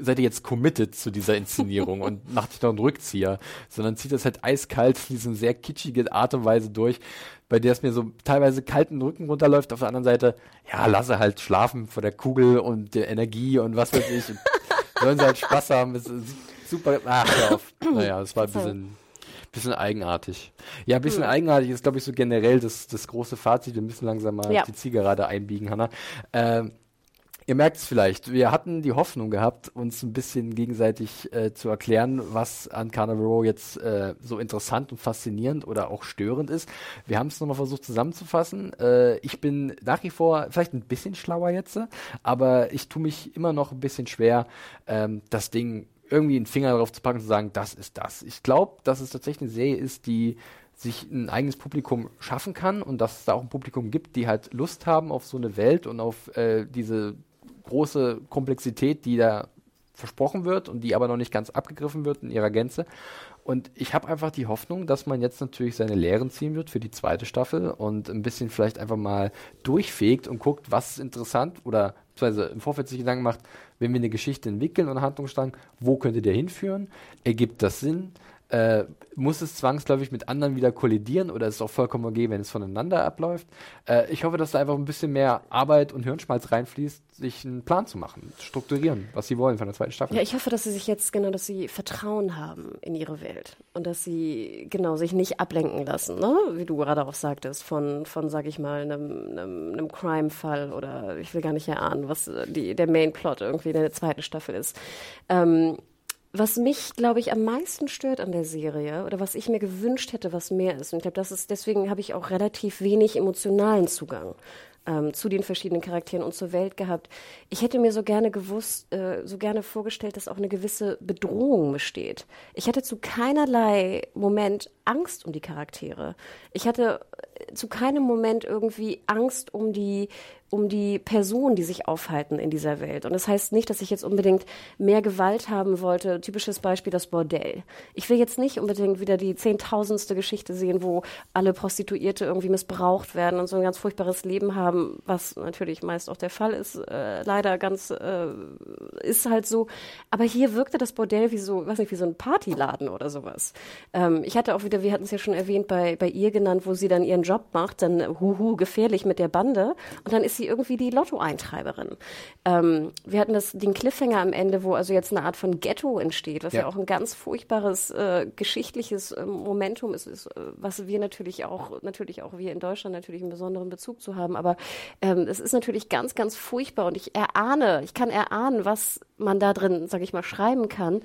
seid ihr jetzt committed zu dieser Inszenierung und [LAUGHS] macht nicht noch einen Rückzieher, sondern zieht das halt eiskalt in diese sehr kitschige Art und Weise durch, bei der es mir so teilweise kalten Rücken runterläuft. Auf der anderen Seite, ja, lasse halt schlafen vor der Kugel und der Energie und was weiß ich. [LAUGHS] sollen sie halt Spaß haben. Es ist super. Ach, hör auf. [CLEARS THROAT] Naja, es war ein bisschen bisschen eigenartig. Ja, ein bisschen hm. eigenartig ist, glaube ich, so generell das, das große Fazit. Wir müssen langsam mal ja. die Zielgerade einbiegen, Hanna. Ähm, Ihr merkt es vielleicht, wir hatten die Hoffnung gehabt, uns ein bisschen gegenseitig äh, zu erklären, was an Carnival Row jetzt äh, so interessant und faszinierend oder auch störend ist. Wir haben es nochmal versucht zusammenzufassen. Äh, ich bin nach wie vor vielleicht ein bisschen schlauer jetzt, aber ich tue mich immer noch ein bisschen schwer, ähm, das Ding irgendwie einen Finger drauf zu packen und zu sagen, das ist das. Ich glaube, dass es tatsächlich eine Serie ist, die sich ein eigenes Publikum schaffen kann und dass es da auch ein Publikum gibt, die halt Lust haben auf so eine Welt und auf äh, diese große Komplexität, die da versprochen wird und die aber noch nicht ganz abgegriffen wird in ihrer Gänze. Und ich habe einfach die Hoffnung, dass man jetzt natürlich seine Lehren ziehen wird für die zweite Staffel und ein bisschen vielleicht einfach mal durchfegt und guckt, was ist interessant oder beziehungsweise im Vorfeld sich Gedanken macht, wenn wir eine Geschichte entwickeln und Handlungsstrang, wo könnte der hinführen? Ergibt das Sinn? Äh, muss es zwangsläufig mit anderen wieder kollidieren oder ist es auch vollkommen okay, wenn es voneinander abläuft? Äh, ich hoffe, dass da einfach ein bisschen mehr Arbeit und Hirnschmalz reinfließt, sich einen Plan zu machen, strukturieren, was sie wollen von der zweiten Staffel. Ja, ich hoffe, dass sie sich jetzt genau, dass sie Vertrauen haben in ihre Welt und dass sie genau sich nicht ablenken lassen, ne? wie du gerade auch sagtest, von, von sag ich mal, einem, Crime-Fall oder ich will gar nicht erahnen, was die, der Main-Plot irgendwie in der zweiten Staffel ist. Ähm, was mich, glaube ich, am meisten stört an der Serie oder was ich mir gewünscht hätte, was mehr ist. Und ich glaube, das ist deswegen habe ich auch relativ wenig emotionalen Zugang ähm, zu den verschiedenen Charakteren und zur Welt gehabt. Ich hätte mir so gerne gewusst, äh, so gerne vorgestellt, dass auch eine gewisse Bedrohung besteht. Ich hatte zu keinerlei Moment Angst um die Charaktere. Ich hatte zu keinem Moment irgendwie Angst um die um die Personen, die sich aufhalten in dieser Welt. Und das heißt nicht, dass ich jetzt unbedingt mehr Gewalt haben wollte. Typisches Beispiel das Bordell. Ich will jetzt nicht unbedingt wieder die zehntausendste Geschichte sehen, wo alle Prostituierte irgendwie missbraucht werden und so ein ganz furchtbares Leben haben, was natürlich meist auch der Fall ist. Äh, leider ganz äh, ist halt so. Aber hier wirkte das Bordell wie so, weiß nicht, wie so ein Partyladen oder sowas. Ähm, ich hatte auch wieder, wir hatten es ja schon erwähnt, bei, bei ihr genannt, wo sie dann ihren Job macht, dann huhu, gefährlich mit der Bande. Und dann ist sie irgendwie die Lotto-Eintreiberin. Ähm, wir hatten das, den Cliffhanger am Ende, wo also jetzt eine Art von Ghetto entsteht, was ja, ja auch ein ganz furchtbares äh, geschichtliches äh, Momentum ist, ist, äh, was wir natürlich auch, natürlich auch wir in Deutschland natürlich einen besonderen Bezug zu haben. Aber ähm, es ist natürlich ganz, ganz furchtbar und ich erahne, ich kann erahnen, was man da drin, sage ich mal, schreiben kann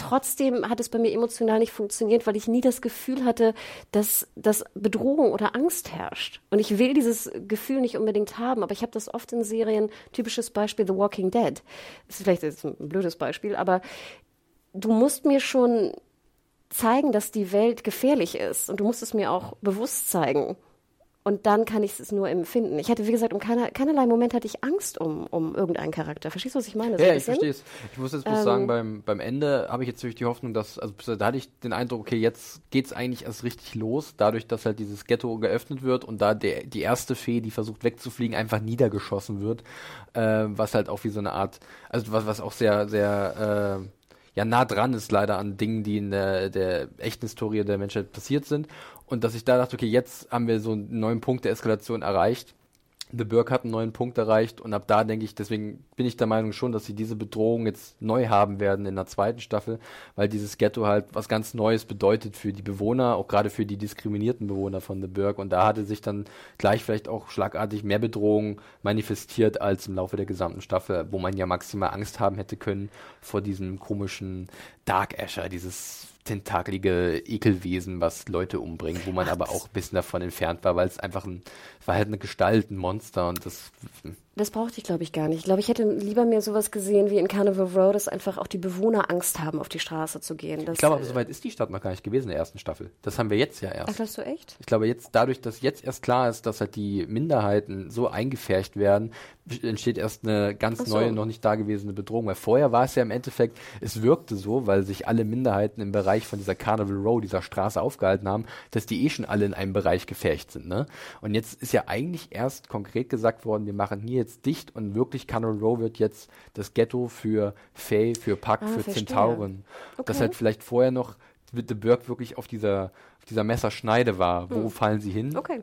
trotzdem hat es bei mir emotional nicht funktioniert, weil ich nie das Gefühl hatte, dass, dass Bedrohung oder Angst herrscht. Und ich will dieses Gefühl nicht unbedingt haben, aber ich habe das oft in Serien, typisches Beispiel The Walking Dead. Das ist vielleicht jetzt ein blödes Beispiel, aber du musst mir schon zeigen, dass die Welt gefährlich ist. Und du musst es mir auch bewusst zeigen Und dann kann ich es nur empfinden. Ich hatte, wie gesagt, um keine, keinerlei Moment hatte ich Angst um, um irgendeinen Charakter. Verstehst du, was ich meine? So ja, ich verstehe es. Ich muss jetzt bloß ähm, sagen, beim, beim Ende habe ich jetzt natürlich die Hoffnung, dass, also da hatte ich den Eindruck, okay, jetzt geht es eigentlich erst richtig los, dadurch, dass halt dieses Ghetto geöffnet wird und da der, die erste Fee, die versucht wegzufliegen, einfach niedergeschossen wird. Äh, was halt auch wie so eine Art, also was, was auch sehr, sehr, äh, ja nah dran ist leider an Dingen, die in der, der echten Historie der Menschheit passiert sind. Und dass ich da dachte, okay, jetzt haben wir so einen neuen Punkt der Eskalation erreicht. The Burg hat einen neuen Punkt erreicht und ab da denke ich, deswegen bin ich der Meinung schon, dass sie diese Bedrohung jetzt neu haben werden in der zweiten Staffel, weil dieses Ghetto halt was ganz Neues bedeutet für die Bewohner, auch gerade für die diskriminierten Bewohner von The Burg und da hatte sich dann gleich vielleicht auch schlagartig mehr Bedrohung manifestiert als im Laufe der gesamten Staffel, wo man ja maximal Angst haben hätte können vor diesem komischen Dark Asher, dieses tentakelige Ekelwesen, was Leute umbringt, wo man Ach, aber auch ein bisschen davon entfernt war, weil es einfach ein, war halt eine Gestalt, ein Monster und das das brauchte ich, glaube ich, gar nicht. Ich glaube, ich hätte lieber mir sowas gesehen wie in Carnival Row, dass einfach auch die Bewohner Angst haben, auf die Straße zu gehen. Das, ich glaube, aber so weit ist die Stadt noch gar nicht gewesen in der ersten Staffel. Das haben wir jetzt ja erst. Ach, glaubst du echt? Ich glaube, jetzt dadurch, dass jetzt erst klar ist, dass halt die Minderheiten so eingefärcht werden, entsteht erst eine ganz so. neue, noch nicht dagewesene Bedrohung. Weil vorher war es ja im Endeffekt, es wirkte so, weil sich alle Minderheiten im Bereich von dieser Carnival Row, dieser Straße aufgehalten haben, dass die eh schon alle in einem Bereich gefärcht sind. Ne? Und jetzt ist ja eigentlich erst konkret gesagt worden, wir machen hier jetzt dicht und wirklich Carnival Row wird jetzt das Ghetto für Fae, für Puck, ah, für verstehe. Zentauren. Okay. Dass halt vielleicht vorher noch The Burg wirklich auf dieser, auf dieser Messerschneide war. Wo hm. fallen sie hin? Okay.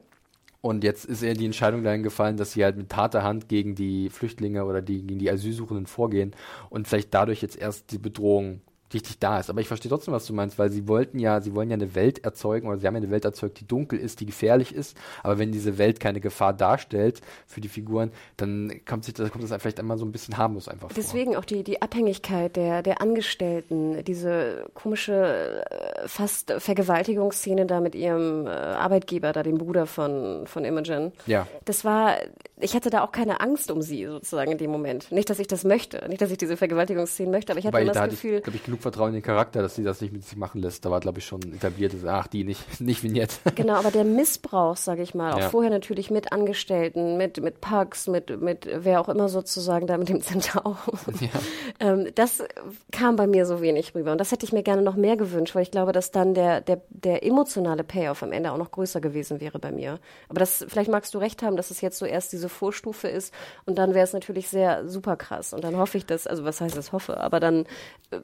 Und jetzt ist eher die Entscheidung dahin gefallen, dass sie halt mit harter Hand gegen die Flüchtlinge oder die, gegen die Asylsuchenden vorgehen und vielleicht dadurch jetzt erst die Bedrohung richtig da ist. Aber ich verstehe trotzdem, was du meinst, weil sie wollten ja, sie wollen ja eine Welt erzeugen oder sie haben ja eine Welt erzeugt, die dunkel ist, die gefährlich ist. Aber wenn diese Welt keine Gefahr darstellt für die Figuren, dann kommt sich das, kommt das vielleicht einmal so ein bisschen harmlos einfach Deswegen vor. auch die, die Abhängigkeit der, der Angestellten, diese komische, äh, fast Vergewaltigungsszene da mit ihrem äh, Arbeitgeber, da dem Bruder von, von Imogen. Ja. Das war, ich hatte da auch keine Angst um sie sozusagen in dem Moment. Nicht, dass ich das möchte, nicht, dass ich diese Vergewaltigungsszene möchte, aber ich hatte Weil das da Gefühl. Ich, ich, genug Vertrauen in den Charakter, dass sie das nicht mit sich machen lässt. Da war, glaube ich, schon etabliert, ach, die nicht, [LAUGHS] nicht Vignette. Genau, aber der Missbrauch, sage ich mal, auch ja. vorher natürlich mit Angestellten, mit, mit Pugs, mit, mit wer auch immer sozusagen da mit dem Zentaur. Ja. [LAUGHS] ähm, das kam bei mir so wenig rüber. Und das hätte ich mir gerne noch mehr gewünscht, weil ich glaube, dass dann der, der, der emotionale Payoff am Ende auch noch größer gewesen wäre bei mir. Aber das, vielleicht magst du recht haben, dass es jetzt so erst diese Vorstufe ist und dann wäre es natürlich sehr super krass. Und dann hoffe ich, dass, also was heißt das hoffe, aber dann äh,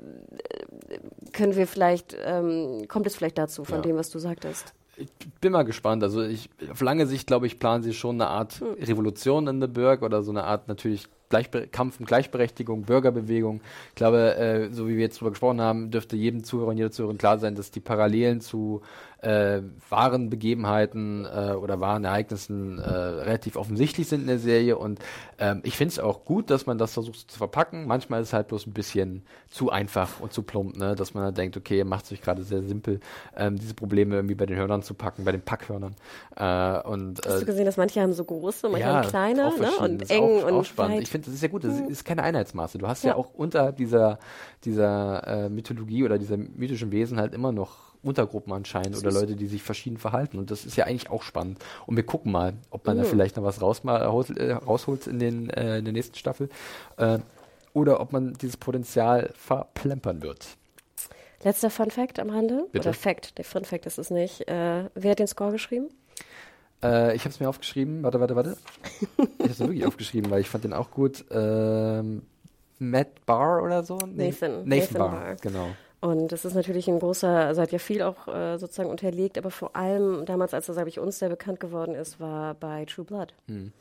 können wir vielleicht, ähm, kommt es vielleicht dazu von ja. dem, was du sagtest? Ich bin mal gespannt. Also ich, auf lange Sicht, glaube ich, planen sie schon eine Art hm. Revolution in The Burg oder so eine Art natürlich Gleichbe Kampf um Gleichberechtigung, Bürgerbewegung. Ich glaube, äh, so wie wir jetzt darüber gesprochen haben, dürfte jedem Zuhörer und jeder Zuhörerin klar sein, dass die Parallelen zu äh, wahren Begebenheiten äh, oder wahren Ereignissen äh, relativ offensichtlich sind in der Serie. Und ähm, ich finde es auch gut, dass man das versucht zu verpacken. Manchmal ist es halt bloß ein bisschen zu einfach und zu plump, ne? dass man halt denkt, okay, ihr macht es euch gerade sehr simpel, ähm, diese Probleme irgendwie bei den Hörnern zu packen, bei den Packhörnern. Äh, und, Hast du äh, gesehen, dass manche haben so große, manche ja, haben kleine ne? und eng auch, und auch spannend. Ich finde, das ist ja gut, das hm. ist keine Einheitsmaße. Du hast ja, ja auch unterhalb dieser, dieser äh, Mythologie oder dieser mythischen Wesen halt immer noch Untergruppen anscheinend oder Leute, die sich verschieden verhalten. Und das ist ja eigentlich auch spannend. Und wir gucken mal, ob man mhm. da vielleicht noch was raus, mal, äh, rausholt in, den, äh, in der nächsten Staffel. Äh, oder ob man dieses Potenzial verplempern wird. Letzter Fun Fact am Rande. Bitte? Oder Fact, der Fun Fact ist es nicht. Äh, wer hat den Score geschrieben? Äh, ich habe es mir aufgeschrieben. Warte, warte, warte. ich habe es wirklich [LAUGHS] aufgeschrieben, weil ich fand den auch gut. Ähm, Matt Barr oder so? Nathan. Nathan, Nathan Barr, Barr, genau. Und das ist natürlich ein großer, also hat ja viel auch äh, sozusagen unterlegt, aber vor allem damals, als das, glaube ich, uns sehr bekannt geworden ist, war bei True Blood. Hm.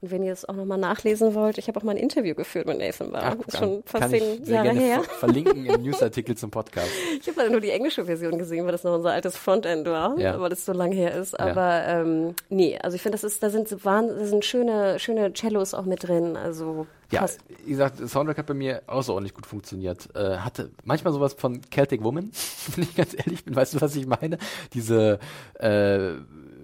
Und wenn ihr es auch nochmal nachlesen wollt, ich habe auch mal ein Interview geführt mit Nathan Barr. Ach, ist schon fast zehn Jahre her. verlinken im Newsartikel zum Podcast. [LAUGHS] Ich habe nur die englische Version gesehen, weil das noch unser altes Frontend war, ja. weil das so lange her ist. Aber ja. ähm, nee, also ich finde, das ist, da sind, da sind schöne, schöne Cellos auch mit drin. Also Ja, wie gesagt, der Soundtrack hat bei mir außerordentlich gut funktioniert. Äh, hatte manchmal sowas von Celtic Woman, [LAUGHS] wenn ich ganz ehrlich bin. Weißt du, was ich meine? Diese äh,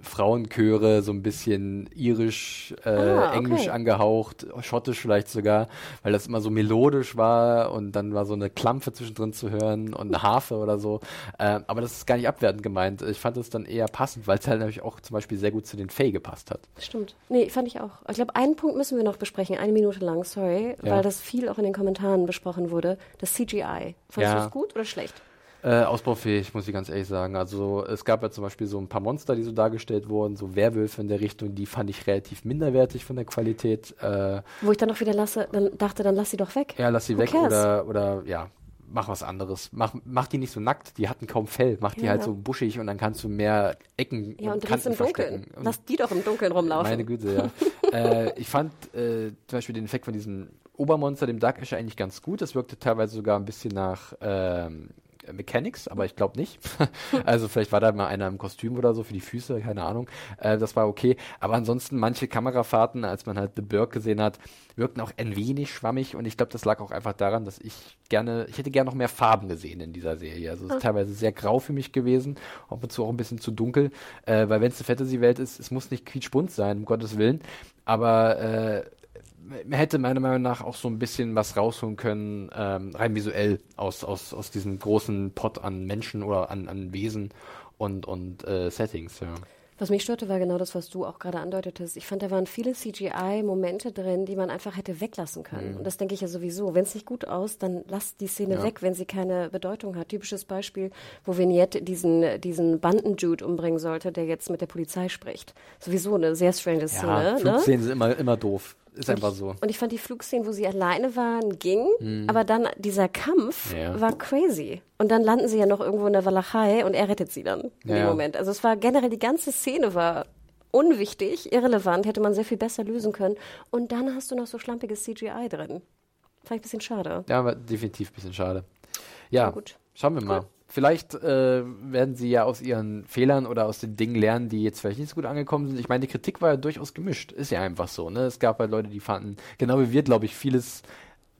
Frauenchöre, so ein bisschen irisch, äh, Ah, okay. englisch angehaucht, schottisch vielleicht sogar, weil das immer so melodisch war und dann war so eine Klampfe zwischendrin zu hören und eine Harfe oder so. Äh, aber das ist gar nicht abwertend gemeint. Ich fand es dann eher passend, weil es halt natürlich auch zum Beispiel sehr gut zu den Faye gepasst hat. Stimmt. Nee, fand ich auch. Ich glaube, einen Punkt müssen wir noch besprechen, eine Minute lang, sorry, Ja. weil das viel auch in den Kommentaren besprochen wurde. Das CGI. Fandest Ja. du es gut oder schlecht? Äh, ausbaufähig, muss ich ganz ehrlich sagen. Also es gab ja zum Beispiel so ein paar Monster, die so dargestellt wurden, so Werwölfe in der Richtung, die fand ich relativ minderwertig von der Qualität. Äh, Wo ich dann auch wieder lasse, dann dachte, dann lass sie doch weg. ja, lass sie Who weg cares? oder, oder ja, mach was anderes. Mach, mach die nicht so nackt, die hatten kaum Fell. Mach die Ja. halt so buschig und dann kannst du mehr Ecken Ja, und Kanten im Dunkeln. verstecken. Und Lass die doch im Dunkeln rumlaufen. meine Güte, ja. [LAUGHS] äh, ich fand äh, zum Beispiel den Effekt von diesem Obermonster, dem Dark Asher, eigentlich ganz gut. Das wirkte teilweise sogar ein bisschen nach ähm, Mechanics, aber ich glaube nicht. [LAUGHS] also vielleicht war da mal einer im Kostüm oder so für die Füße, keine Ahnung. Äh, das war okay. Aber ansonsten manche Kamerafahrten, als man halt The Burg gesehen hat, wirkten auch ein wenig schwammig und ich glaube, das lag auch einfach daran, dass ich gerne, ich hätte gerne noch mehr Farben gesehen in dieser Serie. Also es ist teilweise sehr grau für mich gewesen, ab und zu auch ein bisschen zu dunkel, äh, weil wenn es eine Fantasy-Welt ist, es muss nicht quietschbunt sein, um Gottes Willen, aber äh, hätte meiner Meinung nach auch so ein bisschen was rausholen können, ähm, rein visuell aus, aus, aus diesem großen Pot an Menschen oder an, an Wesen und, und äh, Settings. Ja. Was mich störte, war genau das, was du auch gerade andeutetest. Ich fand, da waren viele CGI-Momente drin, die man einfach hätte weglassen können. Und das denke ich ja sowieso. Wenn es nicht gut aus, dann lass die Szene Ja. weg, wenn sie keine Bedeutung hat. Typisches Beispiel, wo Vignette diesen, diesen Banden-Jude umbringen sollte, der jetzt mit der Polizei spricht. Sowieso eine sehr strange Szene. Ja, ne? Flugszenen sind immer, immer doof. Ist Und einfach ich, so. Und ich fand die Flugszenen, wo sie alleine waren, ging, aber dann dieser Kampf Ja. war crazy. Und dann landen sie ja noch irgendwo in der Walachei und er rettet sie dann in Ja, dem ja. Moment. Also es war generell, die ganze Szene war unwichtig, irrelevant, hätte man sehr viel besser lösen können. Und dann hast du noch so schlampiges CGI drin. Fand ich ein bisschen schade. Ja, war definitiv ein bisschen schade. Ja, Na gut. schauen wir mal. Cool. Vielleicht äh, werden sie ja aus ihren Fehlern oder aus den Dingen lernen, die jetzt vielleicht nicht so gut angekommen sind. Ich meine, die Kritik war ja durchaus gemischt. Ist ja einfach so. Ne? Es gab halt Leute, die fanden, genau wie wir, glaube ich, vieles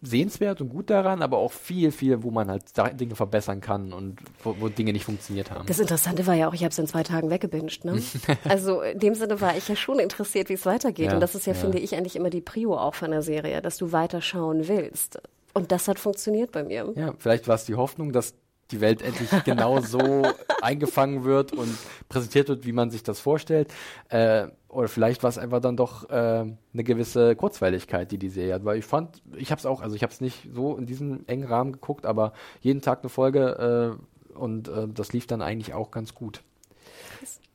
sehenswert und gut daran, aber auch viel, viel, wo man halt Dinge verbessern kann und wo, wo Dinge nicht funktioniert haben. Das Interessante war ja auch, ich habe es in zwei Tagen weggebinged. Ne? [LAUGHS] also in dem Sinne war ich ja schon interessiert, wie es weitergeht. Ja, und das ist ja, ja. finde ich, eigentlich immer die Prio auch von der Serie, dass du weiter schauen willst. Und das hat funktioniert bei mir. Ja, vielleicht war es die Hoffnung, dass die Welt endlich genau [LAUGHS] so eingefangen wird und präsentiert wird, wie man sich das vorstellt. Äh, oder vielleicht war es einfach dann doch äh, eine gewisse Kurzweiligkeit, die die Serie hat. Weil ich fand, ich habe es auch, also ich habe es nicht so in diesem engen Rahmen geguckt, aber jeden Tag eine Folge äh, und äh, das lief dann eigentlich auch ganz gut.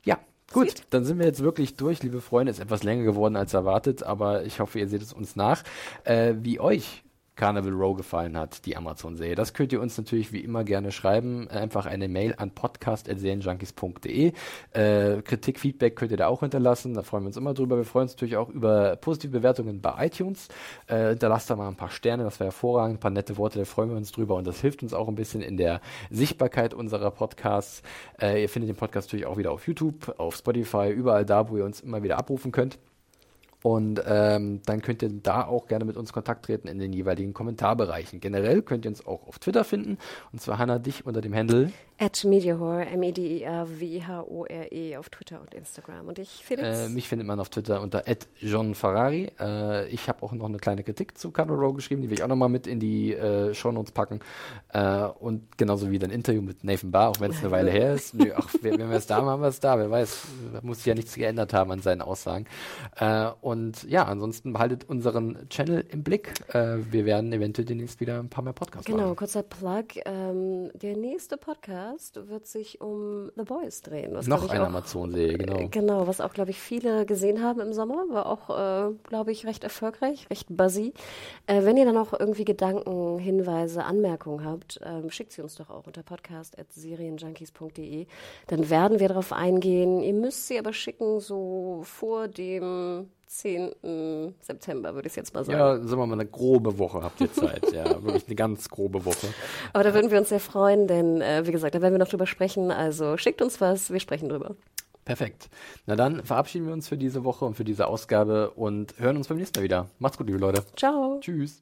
Ja, gut, dann sind wir jetzt wirklich durch, liebe Freunde. Ist etwas länger geworden als erwartet, aber ich hoffe, ihr seht es uns nach. Äh, wie euch Carnival Row gefallen hat, die Amazon-Serie. Das könnt ihr uns natürlich wie immer gerne schreiben. Einfach eine Mail an podcast.serienjunkies.de. Äh, Kritik, Feedback könnt ihr da auch hinterlassen. Da freuen wir uns immer drüber. Wir freuen uns natürlich auch über positive Bewertungen bei iTunes. Äh, hinterlasst da mal ein paar Sterne, das wäre hervorragend. Ein paar nette Worte, da freuen wir uns drüber. Und das hilft uns auch ein bisschen in der Sichtbarkeit unserer Podcasts. Äh, ihr findet den Podcast natürlich auch wieder auf YouTube, auf Spotify, überall da, wo ihr uns immer wieder abrufen könnt. Und ähm, dann könnt ihr da auch gerne mit uns Kontakt treten in den jeweiligen Kommentarbereichen. Generell könnt ihr uns auch auf Twitter finden. Und zwar Hanna dich unter dem Handle. At Mediahore, M-E-D-I-A-W-H-O-R-E auf Twitter und Instagram. Und ich, Felix? Äh, mich findet man auf Twitter unter @johnferrari. Äh, ich habe auch noch eine kleine Kritik zu Carnival Row geschrieben, die will ich auch nochmal mit in die äh, Shownotes packen. Äh, und genauso wie ein Interview mit Nathan Barr, auch wenn es eine Weile her ist. [LAUGHS] Nö, ach, wenn wir es da haben, haben wir es da. Wer weiß, da muss sich ja nichts geändert haben an seinen Aussagen. Äh, und ja, ansonsten behaltet unseren Channel im Blick. Äh, wir werden eventuell demnächst wieder ein paar mehr Podcasts Genau, machen. kurzer Plug. Ähm, der nächste Podcast wird sich um The Boys drehen. Was, Noch auch- Amazon-Serie, genau. Äh, Genau, was auch, glaube ich, viele gesehen haben im Sommer, war auch, äh, glaube ich, recht erfolgreich, recht buzzy. Äh, wenn ihr dann auch irgendwie Gedanken, Hinweise, Anmerkungen habt, ähm, schickt sie uns doch auch unter podcast.serienjunkies.de. Dann werden wir darauf eingehen. Ihr müsst sie aber schicken so vor dem 10. September, würde ich jetzt mal sagen. Ja, sagen wir mal, eine grobe Woche habt ihr Zeit. ja, [LAUGHS] wirklich eine ganz grobe Woche. Aber da würden wir uns sehr freuen, denn, äh, wie gesagt, da werden wir noch drüber sprechen. Also schickt uns was, wir sprechen drüber. Perfekt. Na dann verabschieden wir uns für diese Woche und für diese Ausgabe und hören uns beim nächsten Mal wieder. Macht's gut, liebe Leute. Ciao. Tschüss.